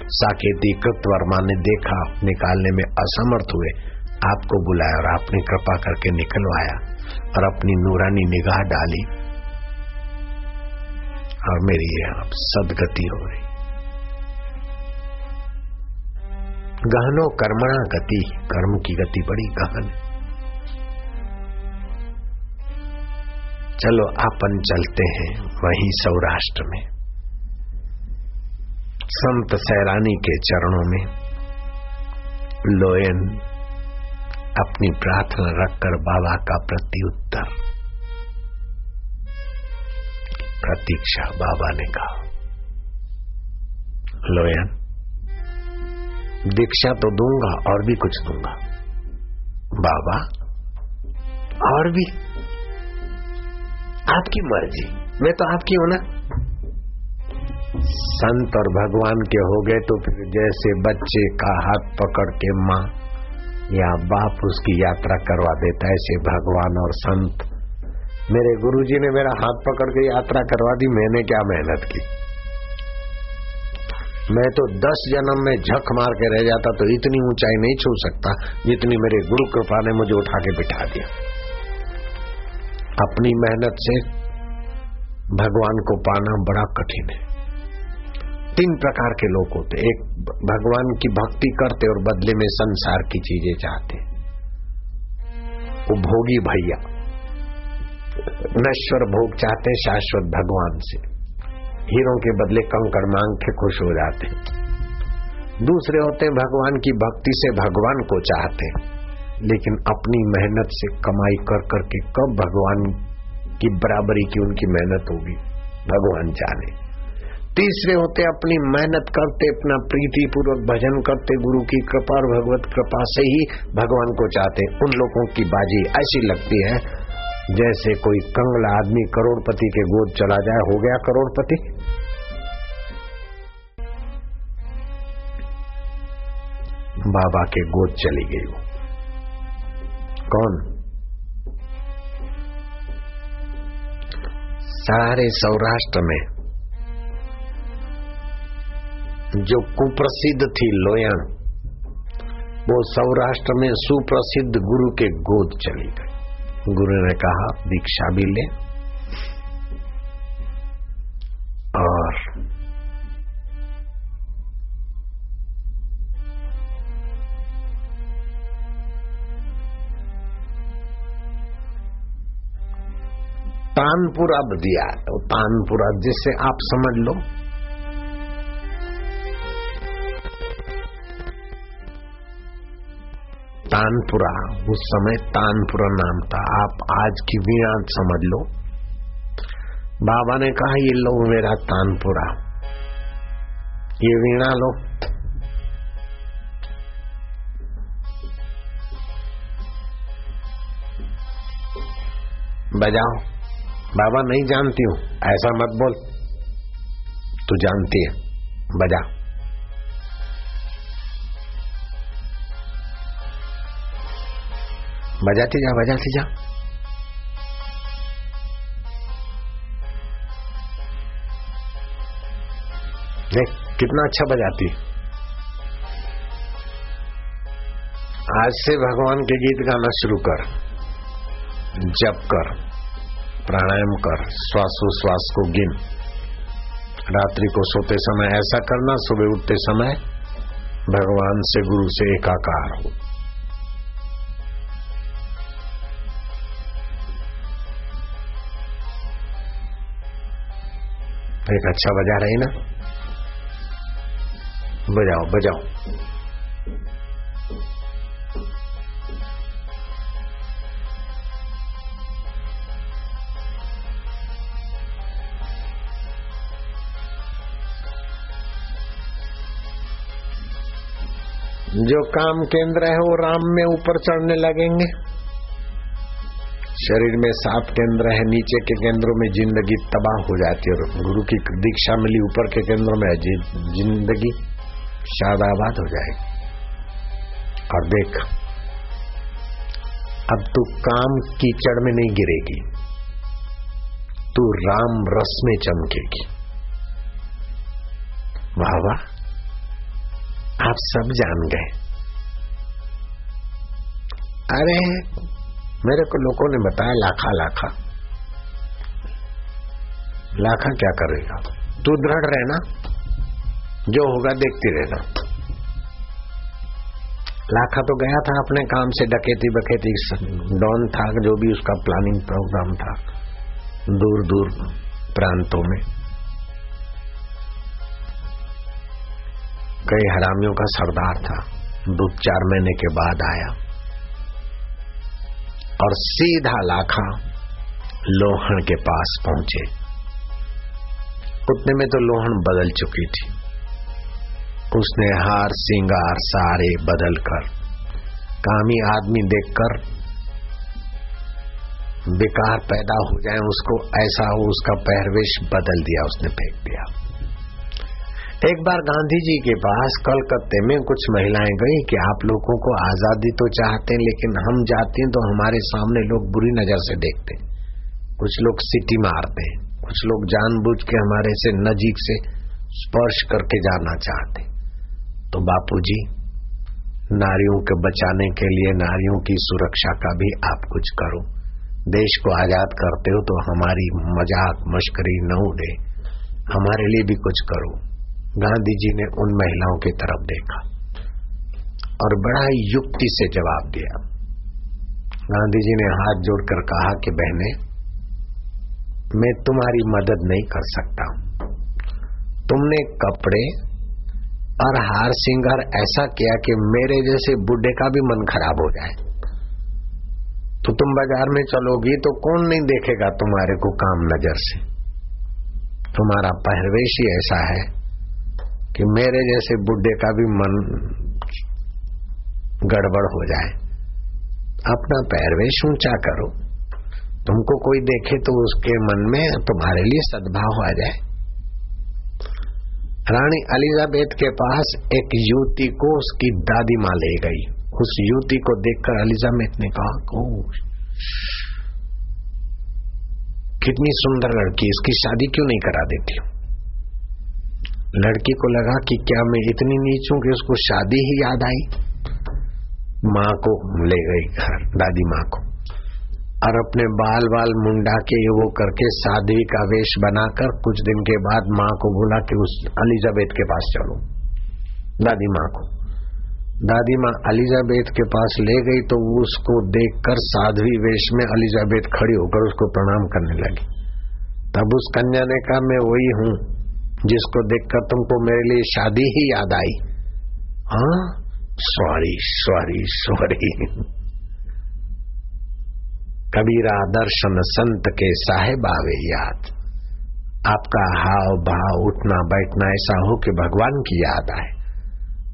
साकेती कृत वर्मा ने देखा, निकालने में असमर्थ हुए। आपको बुलाया और आपने कृपा करके निकलवाया और अपनी नूरानी निगाह डाली। और मेरी सदगति हो गई। गहनो कर्मणा गति, कर्म की गति बड़ी गहन। चलो अपन चलते हैं वहीं सौराष्ट्र में। संत सैरानी के चरणों में लोयन अपनी प्रार्थना रखकर बाबा का प्रत्युत्तर प्रतीक्षा बाबा ने कहा, लोयन दीक्षा तो दूँगा और भी कुछ दूँगा। बाबा, और भी। आपकी मर्ज़ी। मैं तो आपकी हूँ ना। संत और भगवान के हो गए तो फिर जैसे बच्चे का हाथ पकड़ के माँ, या बाप उसकी यात्रा करवा देता है, ऐसे भगवान और संत। मेरे गुरुजी ने मेरा हाथ पकड़ के यात्रा करवा दी, मैंने क्या मेहनत की? मैं तो दस जन्म में झक मार के रह जाता तो इतनी ऊंचाई नहीं छू सकता, जितनी मेरे गुरु कृपा ने मुझे उठा के बिठा दिया। अपनी मेहनत से भगवान को पाना बड़ा कठिन है। तीन प्रकार के लोग होते एक, भगवान की भक्ति करते और बदले में संसार की चीज़ें चाहते। वो भोगी भैया। नश्वर भोग चाहते शाश्वत भगवान से। हीरों के बदले कंकड़ मांग के खुश हो जाते। दूसरे होते भगवान की भक्ति से भगवान को चाहते, लेकिन अपनी मेहनत से कमाई कर करके कब भगवान की बराबरी की उनकी मेहनत होगी? भगवान जाने। तीसरे होते अपनी मेहनत करते, अपना प्रीति पूर्वक भजन करते, गुरु की कृपा और भगवत कृपा से ही भगवान को चाहते। उन लोगों की बाजी ऐसी लगती है, जैसे कोई कंगला आदमी करोड़पति के गोद चला जाए, हो गया करोड़पति। बाबा के गोद चली गई वो। कौन? सारे सौराष्ट्र में जो कुप्रसिद्ध थी लोयण वो सौराष्ट्र में सुप्रसिद्ध गुरु के गोद चली गई। गुरु ने कहा, दीक्षा भी ले और तानपुरा दिया तो तानपुरा जिससे आप समझ लो। तानपुरा, उस समय तानपुरा नाम था। आप आज की वीणा समझ लो। बाबा ने कहा, ये लो मेरा तानपुरा। ये वीणा लो। बजाओ। बाबा, नहीं जानती हूँ। ऐसा मत बोल। तू जानती है। बजा। बजाती जा बजाती जा देख, कितना अच्छा बजाती आज से भगवान के गीत गाना शुरू कर। जप कर। प्राणायाम कर, श्वासोश्वास को गिन। रात्रि को सोते समय ऐसा करना, सुबह उठते समय भगवान से, गुरु से एकाकार हो। एक अच्छा बजा रही ना? बजाओ बजाओ। जो काम केंद्र है वो राम में ऊपर चढ़ने लगेंगे। शरीर में सात केंद्र है, नीचे के केंद्रों में ज़िंदगी तबाह हो जाती है और गुरु की दीक्षा मिली, ऊपर के केंद्रों में ज़िंदगी शादाबाद हो जाएगी। और देख, अब तू काम कीचड़ में नहीं गिरेगी, तू राम रस में चमकेगी। वाह वाह। आप सब जान गए अरे, मेरे को लोगों ने बताया लाखा लाखा। लाखा क्या करेगा? तू दृढ़ रहना, जो होगा देखती रहना। लाखा तो गया था अपने काम से, डकेती बकेती, डॉन था, जो भी उसका प्लानिंग प्रोग्राम था दूर दूर प्रांतों में। कई हरामियों का सरदार था। दो चार महीने के बाद आया। और सीधा लाखा लोहन के पास पहुँचे। उतने में तो लोहन बदल चुकी थी। उसने हार, सिंगार, सारे बदल कर, कामी आदमी देखकर बेकार पैदा हो जाए, उसको ऐसा हो उसका पहरवेश बदल दिया, उसने फेंक दिया। एक बार गांधी जी के पास कलकत्ते में कुछ महिलाएँ गई कि आप लोगों को आज़ादी तो चाहते हैं, लेकिन हम जाते हैं तो हमारे सामने लोग बुरी नज़र से देखते कुछ लोग सिटी मारते हैं, कुछ लोग जानबूझ के हमारे से नजीक से स्पर्श करके जाना चाहते तो बापूजी, नारियों के बचाने के लिए नारियों की सुरक्षा का भी आप कुछ करो। देश को आज़ाद करते हो तो हमारी मज़ाक मश्करी न उड़े। हमारे लिए भी कुछ करो। गांधी जी ने उन महिलाओं की तरफ़ देखा और बड़ा युक्ति से जवाब दिया। गांधी जी ने हाथ जोड़कर कहा कि बहने, मैं तुम्हारी मदद नहीं कर सकता। हूँ तुमने कपड़े और हार सिंगार ऐसा किया कि मेरे जैसे बुढ़े का भी मन खराब हो जाए। तो तुम बाज़ार में चलोगी तो कौन नहीं देखेगा तुम्हारे को काम नज़र से? तुम्हारा पहरवेश ही ऐसा है कि मेरे जैसे बुढ़े का भी मन गड़बड़ हो जाए। अपना पैरवेश ऊँचा करो। तुमको कोई देखे तो उसके मन में तुम्हारे लिए सद्भाव आ जाए। रानी अलिजाबेथ के पास एक युवती को उसकी दादी माँ ले गई। उस युवती को देखकर अलिजाबेथ ने कहा कितनी सुंदर लड़की, इसकी शादी क्यों नहीं करा देती लड़की को लगा कि क्या मैं इतनी नीच हूँ कि उसको शादी ही याद आई? माँ को ले गई घर, दादी माँ को। और अपने बाल बाल मुंडा के वो करके साध्वी का वेश बनाकर कुछ दिन के बाद माँ को बोला कि उस अलीजाबेथ के पास चलो, दादी माँ को। दादी माँ अलीजाबेथ के पास ले गई तो उसको देखकर साध्वी वेश में अलीजाबेथ खड़ी होकर उसको प्रणाम करने लगी। तब उस कन्या ने कहा, मैं वही हूँ जिसको देखकर तुमको मेरे लिए शादी ही याद आई। हाँ? सॉरी सॉरी सॉरी कबीरा दर्शन संत के साहेब आवे याद। आपका हाव भाव उठना बैठना ऐसा हो कि भगवान की याद आए।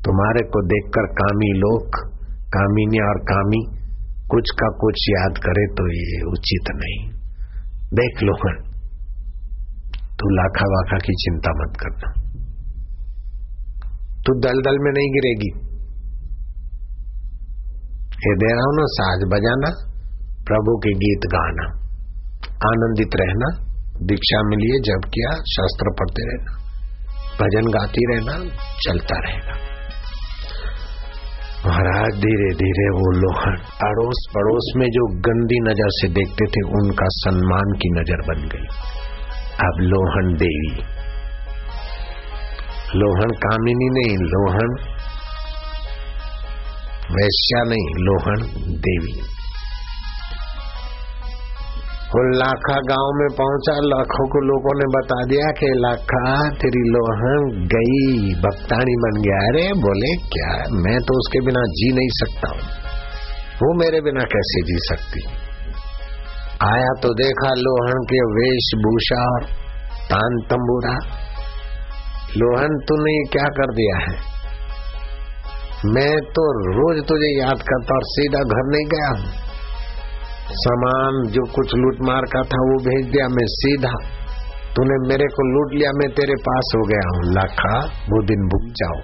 तुम्हारे को देखकर कामी लोग कामिनी और कामी, कुछ का कुछ याद करे तो ये उचित नहीं। देख लो तू लाखा वाखा की चिंता मत करना। तू दलदल में नहीं गिरेगी। ये दे रहा हूँ ना, साज बजाना, प्रभु के गीत गाना। आनंदित रहना, दीक्षा मिली है जब किया, शास्त्र पढ़ते रहना। भजन गाती रहना, चलता रहेगा महाराज धीरे धीरे वो लोहन अड़ोस पड़ोस में जो गंदी नज़र से देखते थे, उनका सम्मान की नज़र बन गई। अब लोहन देवी। लोहन कामिनी नहीं, लोहन वैश्या नहीं, लोहन देवी। वो लाखा गाँव में पहुँचा, लाखों को लोगों ने बता दिया कि लाखा, तेरी लोहन गई भक्तानी बन गया। अरे बोले, क्या? मैं तो उसके बिना जी नहीं सकता हूँ। वो मेरे बिना कैसे जी सकती? आया तो देखा लोहन के वेशभूषा, तान तंबूरा। लोहन, तूने क्या कर दिया है? मैं तो रोज तुझे याद करता और सीधा घर नहीं गया हूँ। सामान जो कुछ लूट मार का था, वो भेज दिया मैं सीधा। तूने मेरे को लूट लिया, मैं तेरे पास हो गया हूँ। लाखा, वो दिन भूल जाओ।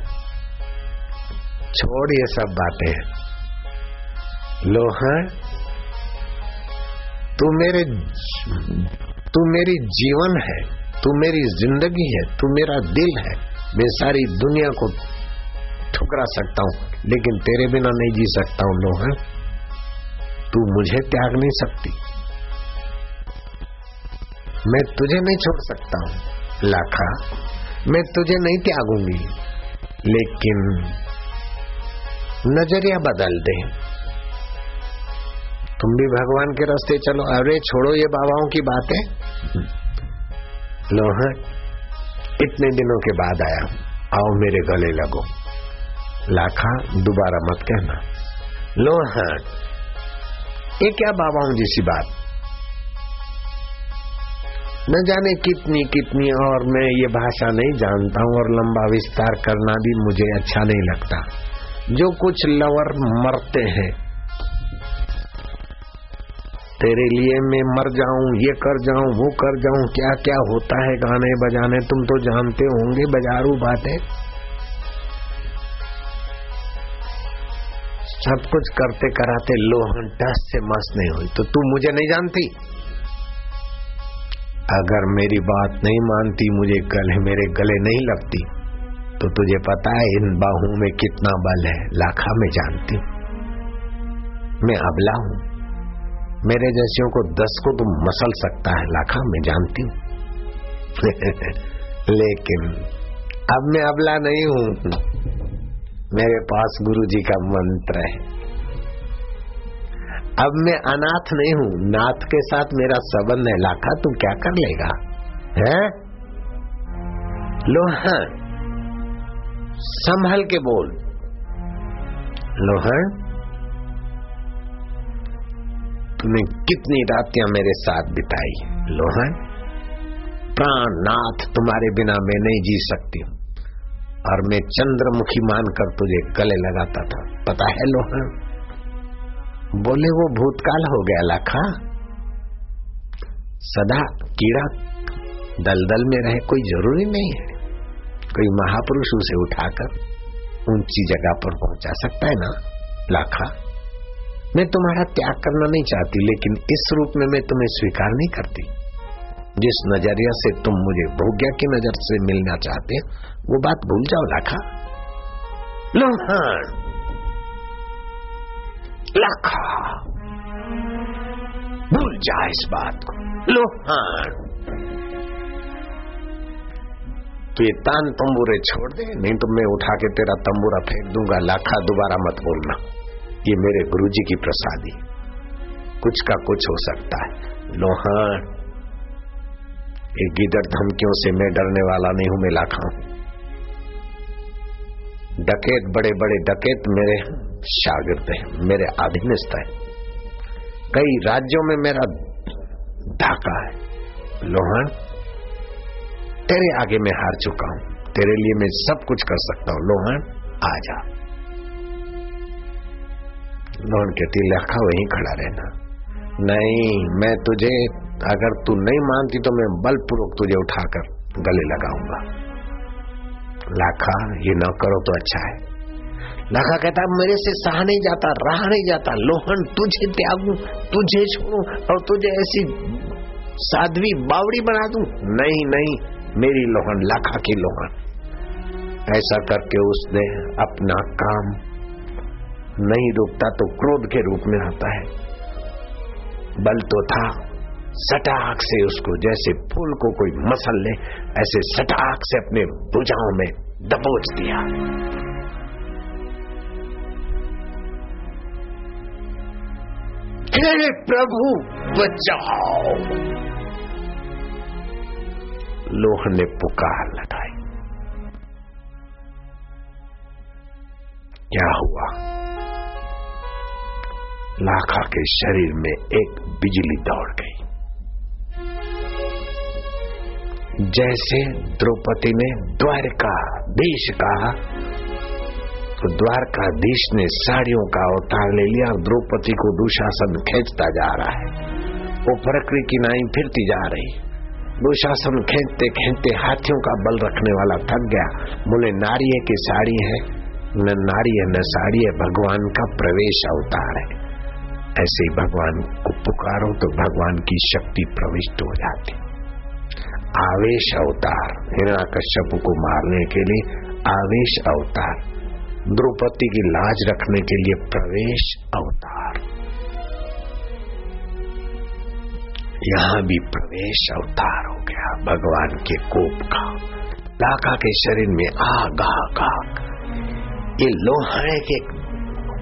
छोड़ ये सब बातें। लोहन तू मेरे तू मेरी जीवन है, तू मेरी ज़िंदगी है, तू मेरा दिल है। मैं सारी दुनिया को ठुकरा सकता हूँ, लेकिन तेरे बिना नहीं जी सकता हूँ लोहन तू मुझे त्याग नहीं सकती। मैं तुझे नहीं छोड़ सकता हूँ, लाखा। मैं तुझे नहीं त्यागूँगी, लेकिन नज़रिया बदल दे। तुम भी भगवान के रास्ते चलो। अरे, छोड़ो ये बाबाओं की बातें। लोहन इतने दिनों के बाद आया। आओ मेरे गले लगो। लाखा, दोबारा मत कहना। लोहन ये क्या बाबाओं जैसी बात? न जाने कितनी कितनी और मैं ये भाषा नहीं जानता हूँ और लंबा विस्तार करना भी मुझे अच्छा नहीं लगता। जो कुछ लवर मरते हैं तेरे लिए मैं मर जाऊँ, ये कर जाऊँ, वो कर जाऊँ क्या क्या होता है गाने बजाने? तुम तो जानते होंगे, बजारू बातें। सब कुछ करते कराते लोहन टस से मस नहीं हुई। तो तू मुझे नहीं जानती? अगर मेरी बात नहीं मानती, मुझे गले, मेरे गले नहीं लगती तो तुझे पता है इन बाहों में कितना बल है। लाखा में जानती। मैं अबला हूँ। मेरे जैसियों को दस को तुम मसल सकता है, लाखा, मैं जानती हूँ। लेकिन अब मैं अबला नहीं हूँ। मेरे पास गुरु जी का मंत्र है। अब मैं अनाथ नहीं हूँ। नाथ के साथ मेरा संबंध है। लाखा, तू क्या कर लेगा? है? लोहन, संभल के बोल। लोहन तूने कितनी रातियाँ मेरे साथ बिताई लोहन प्राण नाथ तुम्हारे बिना मैं नहीं जी सकती हूँ। और मैं चंद्रमुखी मानकर तुझे गले लगाता था। पता है लोहन बोले, वो भूतकाल हो गया, लाखा। सदा कीड़ा दलदल में रहे, कोई ज़रूरी नहीं है। कोई महापुरुष उसे उठाकर ऊँची जगह पर पहुँचा सकता है ना, लाखा? मैं तुम्हारा त्याग करना नहीं चाहती, लेकिन इस रूप में मैं तुम्हें स्वीकार नहीं करती। जिस नज़रिया से तुम मुझे भोग्या की नज़र से मिलना चाहते वो बात भूल जाओ, लाखा। लोहान। लाखा। भूल जा इस बात को। लोहान। तो ये तान तंबूरे छोड़ दे, नहीं तो मैं उठा के तेरा तंबूरा फेंक दूँगा, लाखा, दोबारा मत बोलना। ये मेरे गुरु जी की प्रसादी। कुछ का कुछ हो सकता है। लोहान, ये गिदड़ धमकियों से मैं डरने वाला नहीं हूँ, मैं लाखा डकेत बड़े बड़े डकेत मेरे शागिर्द हैं, मेरे अधीनस्थ है। कई राज्यों में मेरा ढाका है। लोहन, तेरे आगे मैं हार चुका हूँ। तेरे लिए मैं सब कुछ कर सकता हूँ। लोहन, आ जा। लोहन कहती लखा वहीं खड़ा रहना। नहीं, मैं तुझे, अगर तू नहीं मानती तो मैं बलपूर्वक तुझे उठाकर गले लगाऊँगा। लाखा, ये न करो तो अच्छा है। लाखा कहता, मेरे से सहा नहीं जाता, रहा नहीं जाता। लोहन, तुझे त्यागू, तुझे छोड़ू और तुझे ऐसी साध्वी बावड़ी बना दू। नहीं नहीं, मेरी लोहन, लाखा की लोहन। ऐसा करके उसने अपना काम नहीं रुकता तो क्रोध के रूप में आता है। बल तो था, सटाक से उसको, जैसे फूल को कोई मसल ले ऐसे सटाक से अपने भुजाओं में दबोच दिया। प्रभु, बचाओ। लोह ने पुकार लगाई। क्या हुआ? लाखा के शरीर में एक बिजली दौड़ गई। जैसे द्रौपदी ने द्वारका देश कहा तो द्वारकाधीश ने साड़ियों का अवतार ले लिया और द्रौपदी को दुशासन खींचता जा रहा है। वो प्रकृति की नाई फिरती जा रही। दुशासन खेचते खेचते हाथियों का बल रखने वाला थक गया। बोले नारी की साड़ी है न नारी है, न साड़ी है, भगवान का प्रवेश अवतार है। ऐसे ही भगवान को पुकारो तो भगवान की शक्ति प्रविष्ट हो जाती। आवेश अवतार, हिरणा कश्यप को मारने के लिए आवेश अवतार, द्रौपदी की लाज रखने के लिए प्रवेश अवतार। यहाँ भी प्रवेश अवतार हो गया, भगवान के कोप का। लाका के शरीर में आग आग आग। ये लोहे के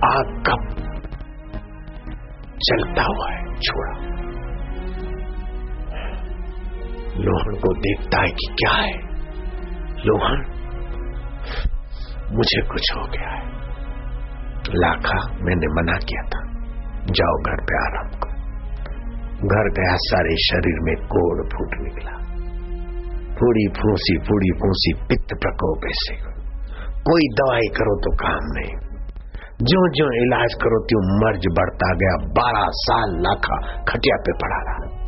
आग का चलता हुआ है, छोड़ा। लोहन को देखता है कि क्या है? लोहन, मुझे कुछ हो गया है। लाखा मैंने मना किया था। जाओ घर पे आराम करो। घर गया, सारे शरीर में कोड़ फूट निकला। पूरी फूसी पूरी फूसी पित्त प्रकोप ऐसे कोई दवाई करो तो काम नहीं। जो जो इलाज करो, त्यों मर्ज बढ़ता गया। बारह साल लाखा खटिया पे पड़ा रहा।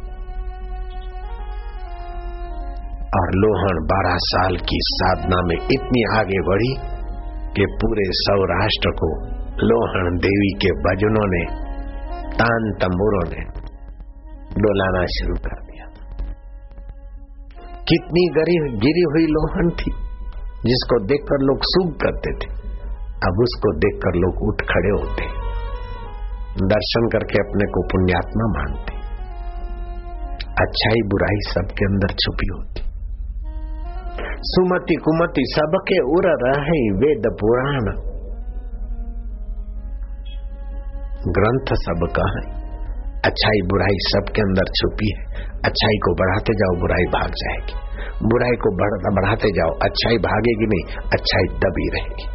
और लोहन बारह साल की साधना में इतनी आगे बढ़ी कि पूरे सौराष्ट्र को लोहन देवी के भजनों ने तान तंबूरों ने डोलाना शुरू कर दिया। कितनी गरीब, गिरी हुई लोहन थी। जिसको देखकर लोग सूख करते थे, अब उसको देखकर लोग उठ खड़े होते दर्शन करके अपने को पुण्यात्मा मानते अच्छाई बुराई सबके अंदर छुपी होती। सुमति कुमति सबके उर रहे वेद पुराण। ग्रंथ सबका है? अच्छाई बुराई सबके अंदर छुपी है। अच्छाई को बढ़ाते जाओ, बुराई भाग जाएगी। बुराई को बढ़ाते जाओ, अच्छाई भागेगी नहीं, अच्छाई दबी रहेगी।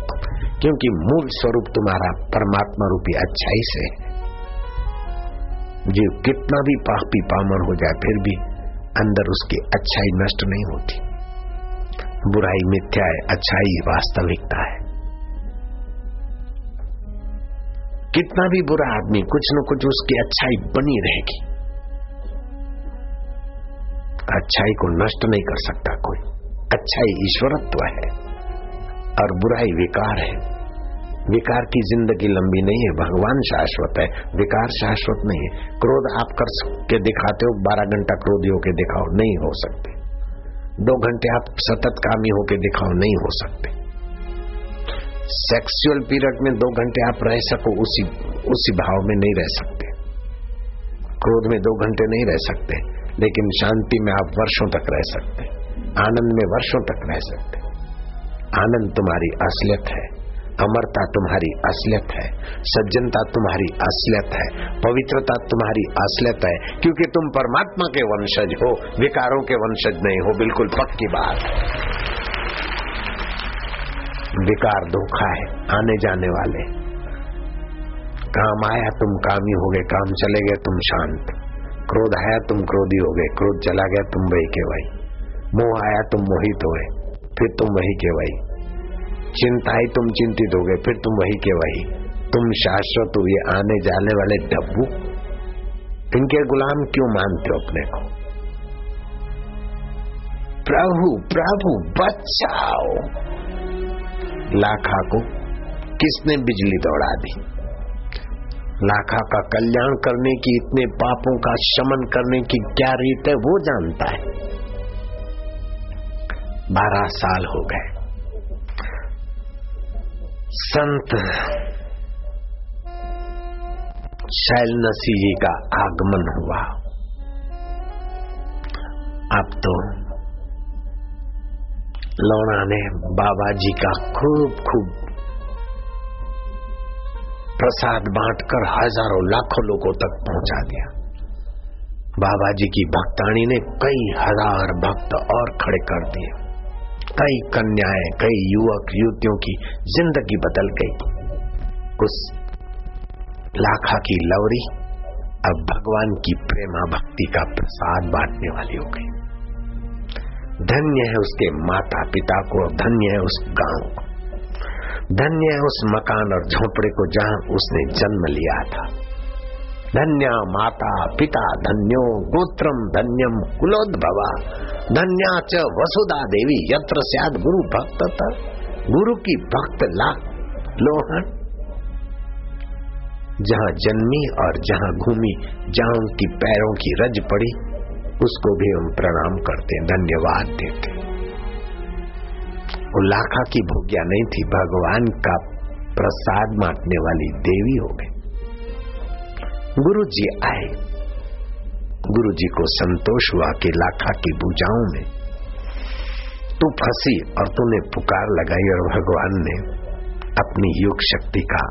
क्योंकि मूल स्वरूप तुम्हारा परमात्मा रूपी अच्छाई से जो कितना भी पापी पामर हो जाए, फिर भी अंदर उसकी अच्छाई नष्ट नहीं होती। बुराई मिथ्या है, अच्छाई वास्तविकता है। कितना भी बुरा आदमी कुछ न कुछ उसकी अच्छाई बनी रहेगी। अच्छाई को नष्ट नहीं कर सकता कोई। अच्छाई ईश्वरत्व है और बुराई विकार है। विकार की ज़िंदगी लंबी नहीं है, भगवान शाश्वत है। विकार शाश्वत नहीं है। क्रोध आप कर के दिखाते हो, बारह घंटा क्रोधी होके दिखाओ, नहीं हो सकते। दो घंटे आप सतत कामी होके दिखाओ, नहीं हो सकते। सेक्सुअल पीरियड में दो घंटे आप रह सको, उसी उसी भाव में नहीं रह सकते। क्रोध में दो घंटे नहीं रह सकते। लेकिन शांति में आप वर्षों तक रह सकते आनंद में वर्षों तक रह सकते आनंद तुम्हारी असलियत है, अमरता तुम्हारी असलियत है, सज्जनता तुम्हारी असलियत है, पवित्रता तुम्हारी असलियत है, क्योंकि तुम परमात्मा के वंशज हो, विकारों के वंशज नहीं हो, बिल्कुल पक्की बात है। विकार धोखा है, आने जाने वाले। काम आया, तुम कामी हो गए, काम चले गए, तुम शांत। क्रोध आया, तुम क्रोधी हो गए। क्रोध चला गया, तुम वही के वही। मोह आया, तुम मोहित हो गए। फिर तुम वही के वही। चिंता ही तुम चिंतित हो गए। फिर तुम वही के वही। तुम शाश्वत हो, ये आने जाने वाले डब्बू। इनके गुलाम क्यों मानते हो अपने को? प्रभु प्रभु, बचाओ। लाखा को किसने बिजली दौड़ा दी? लाखा का कल्याण करने की, इतने पापों का शमन करने की क्या रीत है, वो जानता है। बारह साल हो गए। संत शैल नसी जी का आगमन हुआ। अब तो लोना ने बाबा जी का खूब खूब प्रसाद बांटकर हज़ारों लाखों लोगों तक पहुँचा दिया। बाबा जी की भक्तानी ने कई हज़ार भक्त और खड़े कर दिए। कई कन्याएँ, कई युवक, युवतियों की ज़िंदगी बदल गई। उस लाखा की लवरी अब भगवान की प्रेमा भक्ति का प्रसाद बांटने वाली हो गई। धन्य है उसके माता पिता को, धन्य है उस गाँव को। धन्य है उस मकान और झोपड़े को जहाँ उसने जन्म लिया था। धन्य माता पिता धन्यो, गोत्रम धन्यम कुलोद्भवा। धन्या च वसुधा देवी, यत्र सियाद गुरु भक्त था गुरु की भक्त ला लोहन जहाँ जन्मी और जहाँ घूमी जहाँ उनकी पैरों की रज पड़ी, उसको भी हम प्रणाम करते धन्यवाद देते वो लाखा की भोग्या नहीं थी, भगवान का प्रसाद बांटने वाली देवी हो गई। गुरु जी आए। गुरु जी को संतोष हुआ कि लाखा की भुजाओं में तू फंसी और तूने पुकार लगाई और भगवान ने अपनी योग शक्ति का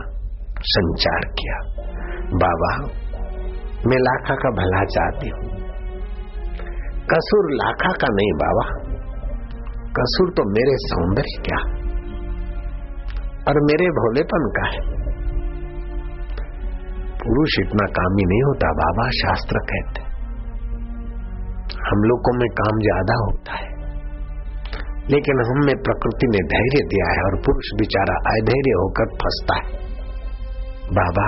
संचार किया। बाबा, मैं लाखा का भला चाहती हूँ। कसूर लाखा का नहीं बाबा। कसूर तो मेरे सौंदर्य क्या? और मेरे भोलेपन का है। पुरुष इतना कामी नहीं होता, बाबा शास्त्र कहते। हम लोगों में काम ज़्यादा होता है। लेकिन हम प्रकृति ने धैर्य दिया है और पुरुष बेचारा अधैर्य होकर फंसता है। बाबा,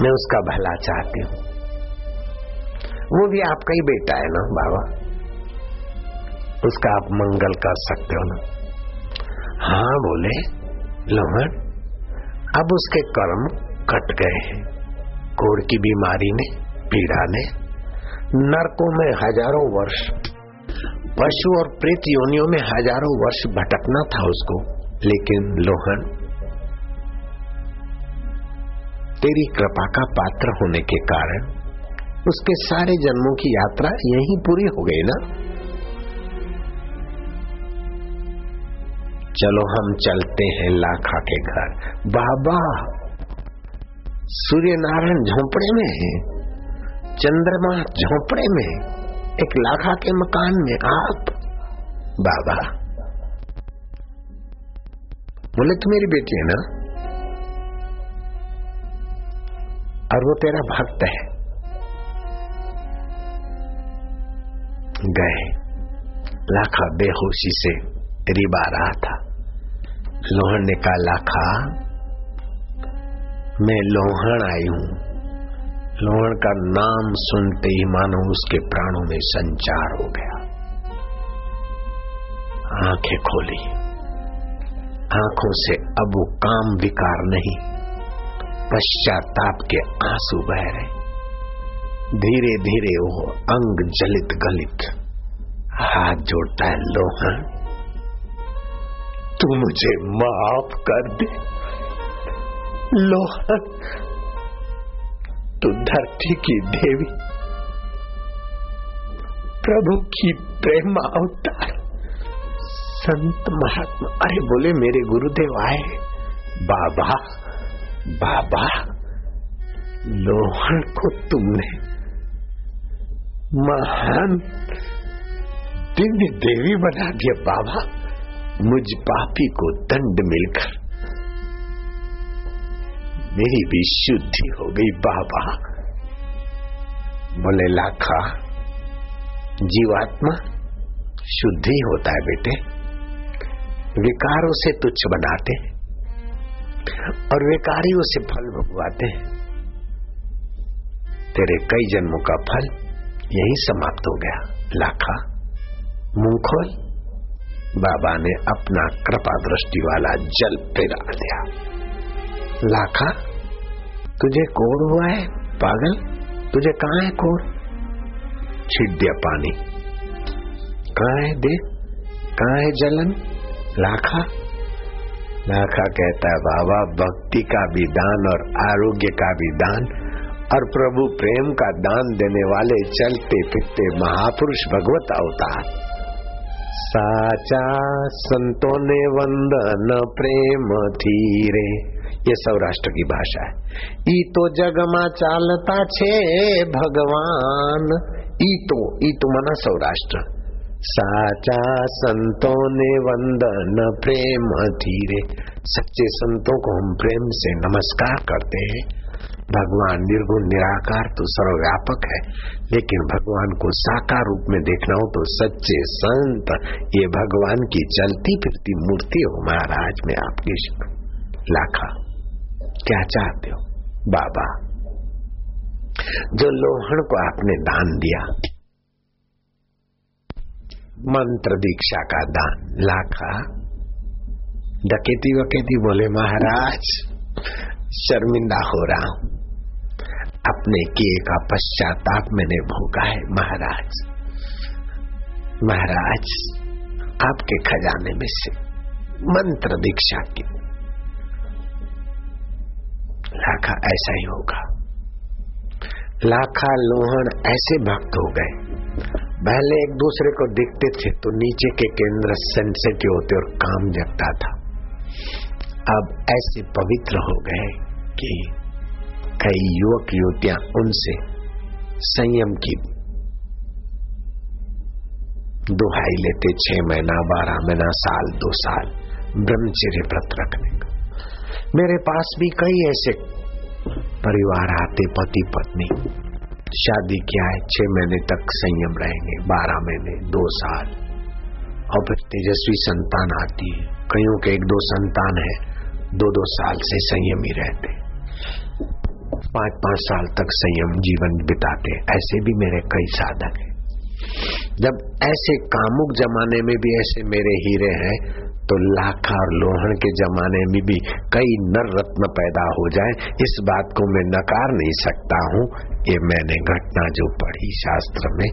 मैं उसका भला चाहती हूँ। वो भी आपका ही बेटा है ना, बाबा? उसका आप मंगल कर सकते हो ना। हाँ बोले। लोहन अब उसके कर्म कट गए हैं। कोड़ की बीमारी ने, पीड़ा ने, नरकों में हज़ारों वर्ष, पशु और प्रेत योनियों में हज़ारों वर्ष भटकना था उसको। लेकिन लोहन, तेरी कृपा का पात्र होने के कारण, उसके सारे जन्मों की यात्रा यही पूरी हो गई ना। चलो हम चलते हैं लाखा के घर। बाबा सूर्य नारायण झोंपड़े में है, चंद्रमा झोंपड़े में, एक लाखा के मकान में आप। बाबा, बोले, तू मेरी बेटी है ना? और वो तेरा भक्त है। गए, लाखा बेहोशी से रिबा रहा था। लोहन ने कहा लाखा। मैं लोहन आई हूँ। लोहन का नाम सुनते ही मानो उसके प्राणों में संचार हो गया। आँखें खोली। आँखों से अब वो काम विकार नहीं। पश्चाताप के आँसू बह रहे। धीरे धीरे वो अंग जलित गलित हाथ जोड़ता है लोहा तू मुझे माफ़ कर दे। लोहा तू धरती की देवी, प्रभु की प्रेम अवतार। संत महात्मा, अरे बोले, मेरे गुरुदेव आए। बाबा बाबा, लोहन को तुमने महान दिव्य देवी बना दिया, बाबा। मुझ पापी को दंड मिलकर मेरी भी शुद्धि हो गई, बाबा। बोले, लाखा, जीवात्मा शुद्धि होता है बेटे। विकारों से तुच्छ बनाते और विकारियों से फल भुगवाते तेरे कई जन्मों का फल यही समाप्त हो गया, लाखा। मुँह खोल। बाबा ने अपना कृपा दृष्टि वाला जल पिला दिया। लाखा, तुझे कोड़ हुआ है, पागल? तुझे कहा है कोड़ छिड़ दिया पानी। कहा है देख कहा है जलन? लाखा? लाखा कहता है, बाबा, भक्ति का भी दान और आरोग्य का भी दान और प्रभु प्रेम का दान देने वाले चलते फिरते महापुरुष भगवत अवतार। साचा संतों ने वंदन प्रेम थी ये सौराष्ट्र की भाषा है। ई तो जग मा चालता छे भगवान। ई तो ई तो मना सौराष्ट्र। साचा संतों ने वंदन प्रेम धीरे सच्चे संतों को हम प्रेम से नमस्कार करते हैं। भगवान निर्गुण निराकार तो सर्वव्यापक है। लेकिन भगवान को साकार रूप में देखना हो तो सच्चे संत, ये भगवान की चलती फिरती मूर्ति हो महाराज में आपकी लाखा। क्या चाहते हो? बाबा, जो लोहण को आपने दान दिया, मंत्र दीक्षा का दान, लाखा। डकेती वकेती बोले, महाराज, शर्मिंदा हो रहा हूँ। अपने किए का पश्चाताप मैंने भोगा है, महाराज। महाराज, आपके खजाने में से मंत्र दीक्षा की। लाखा ऐसा ही होगा। लाखा लोहन ऐसे भक्त हो गए। पहले एक दूसरे को दिखते थे तो नीचे के केंद्र सेंसिटिव होते और काम जगता था। अब ऐसे पवित्र हो गए कि कई युवक युवतियाँ उनसे संयम की दुहाई लेते छह महीना बारह महीना साल दो साल ब्रह्मचर्य व्रत रखने का मेरे पास भी कई ऐसे परिवार आते पति पत्नी शादी किया है छह महीने तक संयम रहेंगे बारह महीने दो साल और फिर तेजस्वी संतान आती है कईयों के एक दो संतान है दो दो साल से संयम ही रहते पाँच पाँच साल तक संयम जीवन बिताते ऐसे भी मेरे कई साधक हैं। जब ऐसे कामुक जमाने में भी ऐसे मेरे हीरे हैं तो लाखा और लोहन के जमाने में भी कई नर रत्न पैदा हो जाए। इस बात को मैं नकार नहीं सकता हूँ ये मैंने घटना जो पढ़ी शास्त्र में,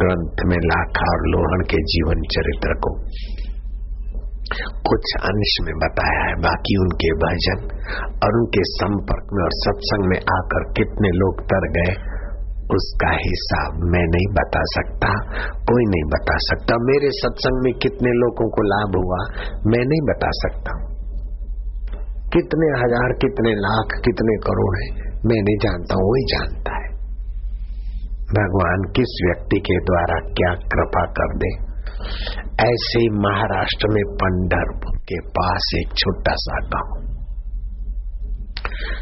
ग्रंथ में लाखा और लोहन के जीवन चरित्र को कुछ अंश में बताया है बाकी उनके भजन और उनके संपर्क में और सत्संग में आकर कितने लोग तर गए, उसका हिसाब मैं नहीं बता सकता, कोई नहीं बता सकता। मेरे सत्संग में कितने लोगों को लाभ हुआ, मैं नहीं बता सकता। कितने हज़ार, कितने लाख, कितने करोड़ है, मैं नहीं जानता हूँ वही जानता है। भगवान किस व्यक्ति के द्वारा क्या कृपा कर दे? ऐसे महाराष्ट्र में पंडरपुर के पास एक छोटा सा गाँव।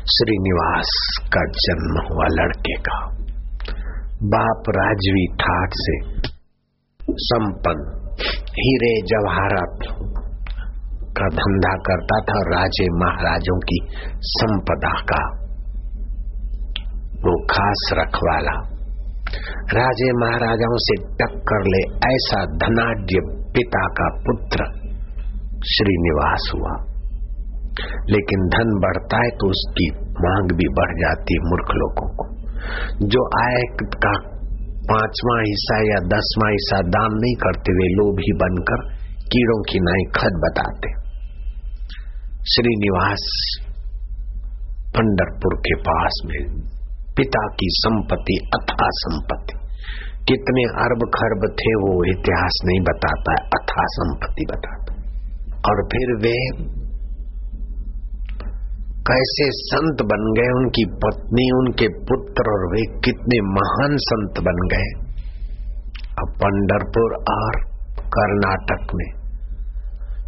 श्रीनिवास का जन्म हुआ लड़के का। बाप राजवी ठाट से संपन्न, हीरे जवाहरात का धंधा करता था, राजे महाराजों की संपदा का वो खास रखवाला। राजे महाराजाओं से टक्कर ले ऐसा धनाढ़ पिता का पुत्र श्रीनिवास हुआ। लेकिन धन बढ़ता है तो उसकी मांग भी बढ़ जाती है मूर्ख लोगों को। जो आय का पांचवा हिस्सा या दसवां हिस्सा दान नहीं करते, वे लोभी बनकर कीड़ों की नाई खत बताते। श्रीनिवास पंडरपुर के पास में पिता की संपत्ति अथा संपत्ति। कितने अरब खरब थे वो इतिहास नहीं बताता है अथा संपत्ति बताता। और फिर वे कैसे संत बन गए, उनकी पत्नी, उनके पुत्र, और वे कितने महान संत बन गए। अब पंडरपुर और कर्नाटक में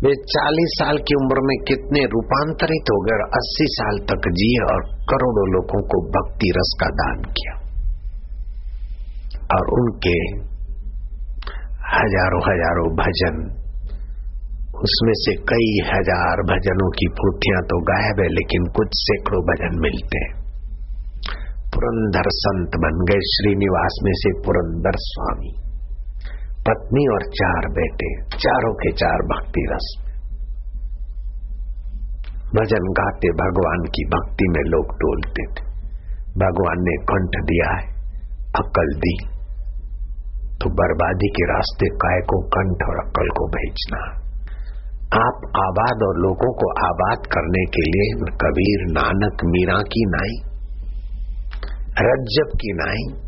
वे चालीस साल की उम्र में कितने रूपांतरित हो गए और अस्सी साल तक जिए और करोड़ों लोगों को भक्ति रस का दान किया। और उनके हज़ारों हज़ारों भजन, उसमें से कई हज़ार भजनों की पोथियाँ तो गायब है, लेकिन कुछ सैकड़ों भजन मिलते हैं। पुरंदर संत बन गए, श्रीनिवास में से पुरंदर स्वामी। पत्नी और चार बेटे, चारों के चार भक्ति रस भजन गाते भगवान की भक्ति में लोग टोलते थे। भगवान ने कंठ दिया है, अकल दी। तो बर्बादी के रास्ते काय को कंठ और अक्ल को भेजना? आप आबाद और लोगों को आबाद करने के लिए कबीर, नानक, मीरा की नाई रज्जब की नाई।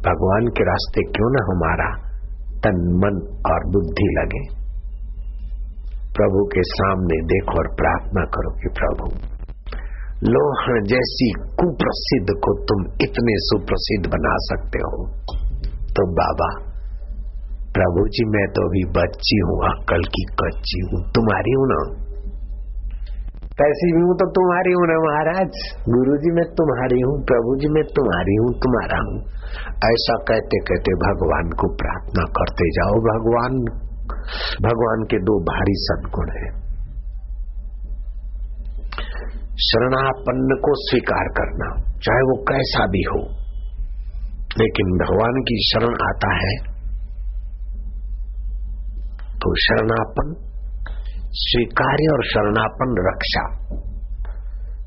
भगवान के रास्ते क्यों न हमारा? तन मन और बुद्धि लगे। प्रभु के सामने देखो और प्रार्थना करो कि प्रभु, लोह जैसी कुप्रसिद्ध को तुम इतने सुप्रसिद्ध बना सकते हो। तो बाबा, प्रभु जी, मैं तो अभी बच्ची हूँ अक्कल की कच्ची हूँ, तुम्हारी हूँ ना कैसी भी हूँ तो तुम्हारी हूँ ना महाराज? गुरु जी मैं तुम्हारी हूँ प्रभु जी मैं तुम्हारी हूँ, तुम्हारा हूँ। ऐसा कहते कहते भगवान को प्रार्थना करते जाओ भगवान। भगवान के दो भारी सदगुण है। शरणापन्न को स्वीकार करना, चाहे वो कैसा भी हो। लेकिन भगवान की शरण आता है तो शरणापन स्वीकार्य और शरणापन रक्षा।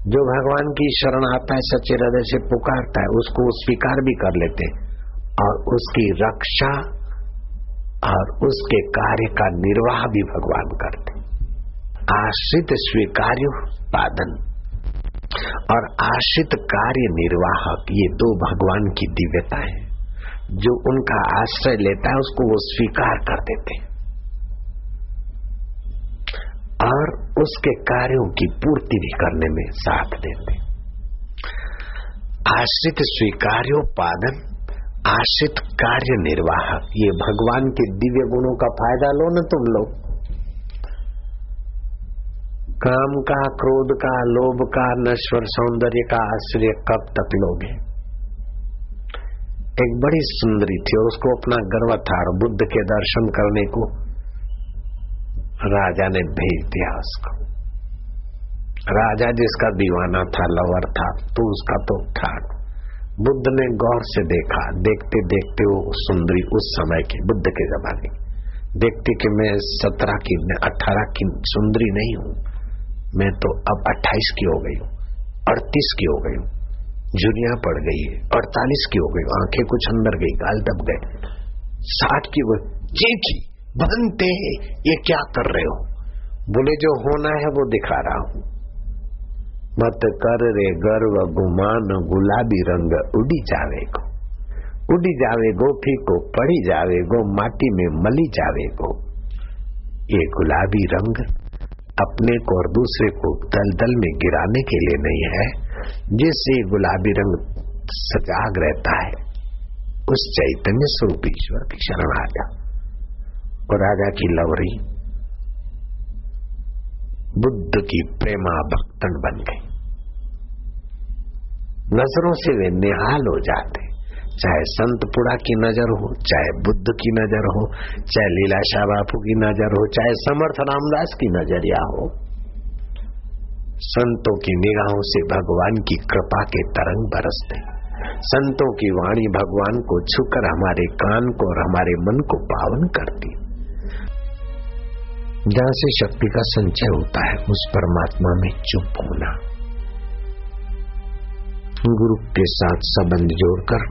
जो भगवान की शरण आता है सच्चे हृदय से पुकारता है, उसको स्वीकार भी कर लेते और उसकी रक्षा और उसके कार्य का निर्वाह भी भगवान करते आश्रित स्वीकार्य पादन और आश्रित कार्य निर्वाहक, ये दो भगवान की दिव्यता है। जो उनका आश्रय लेता है, उसको वो स्वीकार कर देते हैं। और उसके कार्यों की पूर्ति भी करने में साथ देते। आश्रित स्वीकार्योपादन, आश्रित कार्य निर्वाह, ये भगवान के दिव्य गुणों का फ़ायदा लो न तुम लोग। काम का, क्रोध का, लोभ का, नश्वर सौंदर्य का आश्रय कब तक लोगे? एक बड़ी सुंदरी थी और उसको अपना गर्व था और बुद्ध के दर्शन करने को राजा ने भेज दिया उसको। राजा जिसका दीवाना था लवर था तो उसका तो ठाक बुद्ध ने गौर से देखा। देखते देखते वो सुंदरी, उस समय के बुद्ध के जमाने। देखते कि मैं सत्रह की, मैं अठारह की सुंदरी नहीं हूँ। मैं तो अब अट्ठाईस की हो गई हूँ, अड़तीस की हो गई हूँ। जुनिया पड़ गई है, अड़तालीस की हो गई आँखें कुछ अंदर गई, गाल दब गए। साठ की वो, जी की बनते ये क्या कर रहे हो? बोले, जो होना है वो दिखा रहा हूँ। मत कर रे गर्व, गुमान, गुलाबी रंग, उड़ी जावे को उड़ी जावे गो को पड़ी जावे गो, माटी में मली जावे गो। ये गुलाबी रंग अपने को और दूसरे को दलदल में गिराने के लिए नहीं है। जिससे गुलाबी रंग सजाग रहता है, उस चैतन्य स्वरूप ईश्वर की शरण आ जाओ। और राजा की लवरी बुद्ध की प्रेमा भक्तन बन गई। नज़रों से वे निहाल हो जाते। चाहे संतपुड़ा की नज़र हो, चाहे बुद्ध की नज़र हो, चाहे लीलाशाह बापू की नज़र हो, चाहे समर्थ रामदास की नज़रिया हो, संतों की निगाहों से भगवान की कृपा के तरंग बरसते। संतों की वाणी भगवान को छुकर हमारे कान को और हमारे मन को पावन करती। जहाँ से शक्ति का संचय होता है, उस परमात्मा में चुप होना। गुरु के साथ संबंध जोड़कर,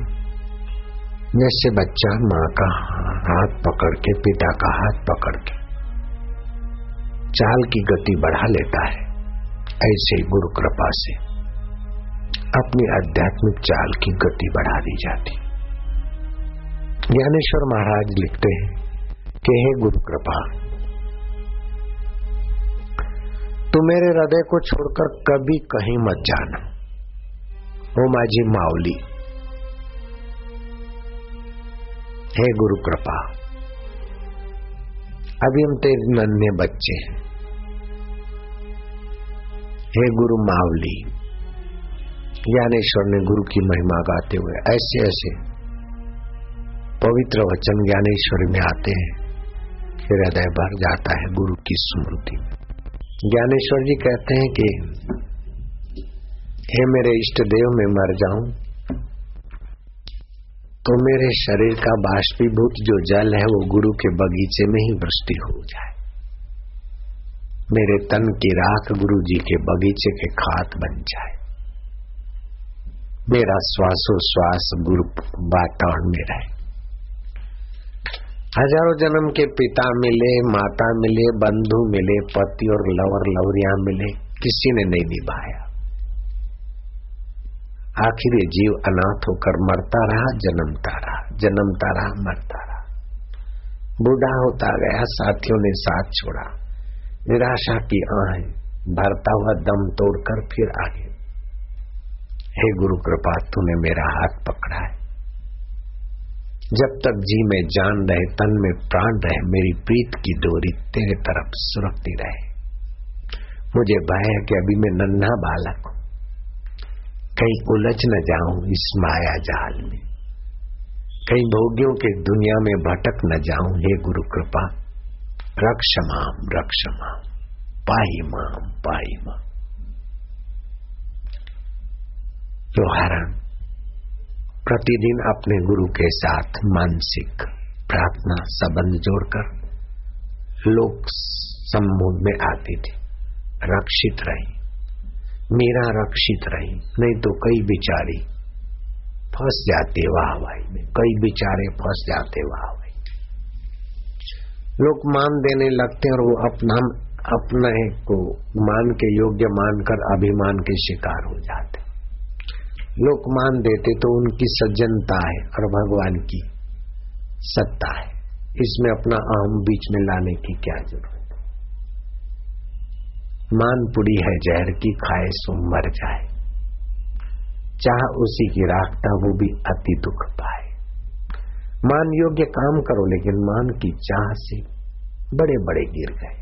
जैसे बच्चा माँ का हाथ पकड़ के, पिता का हाथ पकड़ के, चाल की गति बढ़ा लेता है, ऐसे गुरु कृपा से अपनी आध्यात्मिक चाल की गति बढ़ा दी जाती। ज्ञानेश्वर महाराज लिखते हैं कि हे गुरु कृपा तू मेरे हृदय को छोड़कर कभी कहीं मत जाना। ओ माझी मावली हे गुरु कृपा, अभी हम तेरे नन्हे बच्चे हैं। गुरु मावली ज्ञानेश्वर ने गुरु की महिमा गाते हुए ऐसे ऐसे पवित्र वचन ज्ञानेश्वर में आते हैं हृदय भर जाता है गुरु की स्मृति। ज्ञानेश्वर जी कहते हैं कि, हे मेरे इष्ट देव, में मर जाऊँ। तो मेरे शरीर का बाष्पीभूत जो जल है, वो गुरु के बगीचे में ही वृष्टि हो जाए। मेरे तन की राख गुरु जी के बगीचे के खात बन जाए। मेरा श्वासोश्वास गुरु वातावरण में रहे। हज़ारों जन्म के पिता मिले, माता मिले, बंधु मिले, पति और लवर, लवरिया मिले, किसी ने नहीं निभाया। आखिर ये जीव अनाथ होकर मरता रहा, जन्मता रहा जन्मता रहा, मरता रहा। बूढ़ा होता गया, साथियों ने साथ छोड़ा। निराशा की आहें भरता हुआ दम तोड़कर फिर आगे। हे गुरु, कृपा तूने मेरा हाथ पकड़ा है। जब तक जी में जान रहे, तन में प्राण रहे, मेरी प्रीत की डोरी तेरे तरफ़ सुरखती रहे। मुझे भय है कि अभी मैं नन्हा बालक हूँ। कहीं उलझ न जाऊँ इस माया जाल में। कहीं भोगियों के दुनिया में भटक न जाऊँ, हे गुरु कृपा रक्ष माम रक्ष माम पाई माम पाई माम। व्यवहारण प्रतिदिन अपने गुरु के साथ मानसिक प्रार्थना संबंध जोड़कर लोक समूह में आती थी। रक्षित रही। मेरा रक्षित रही। नहीं तो कई बिचारी फंस जाते वाह भाई में। कई बिचारे फंस जाते वाह भाई लोग मान देने लगते और वो अपना, अपने को मान के, योग्य मानकर अभिमान के शिकार हो जाते। लोग मान देते तो उनकी सज्जनता है और भगवान की सत्ता है। इसमें अपना अहम बीच में लाने की क्या ज़रूरत मान पुड़ी है जहर की, खाए सो मर जाए। चाह उसी की राखता वो भी अति दुख पाए। मान योग्य काम करो, लेकिन मान की चाह से बड़े बड़े गिर गए।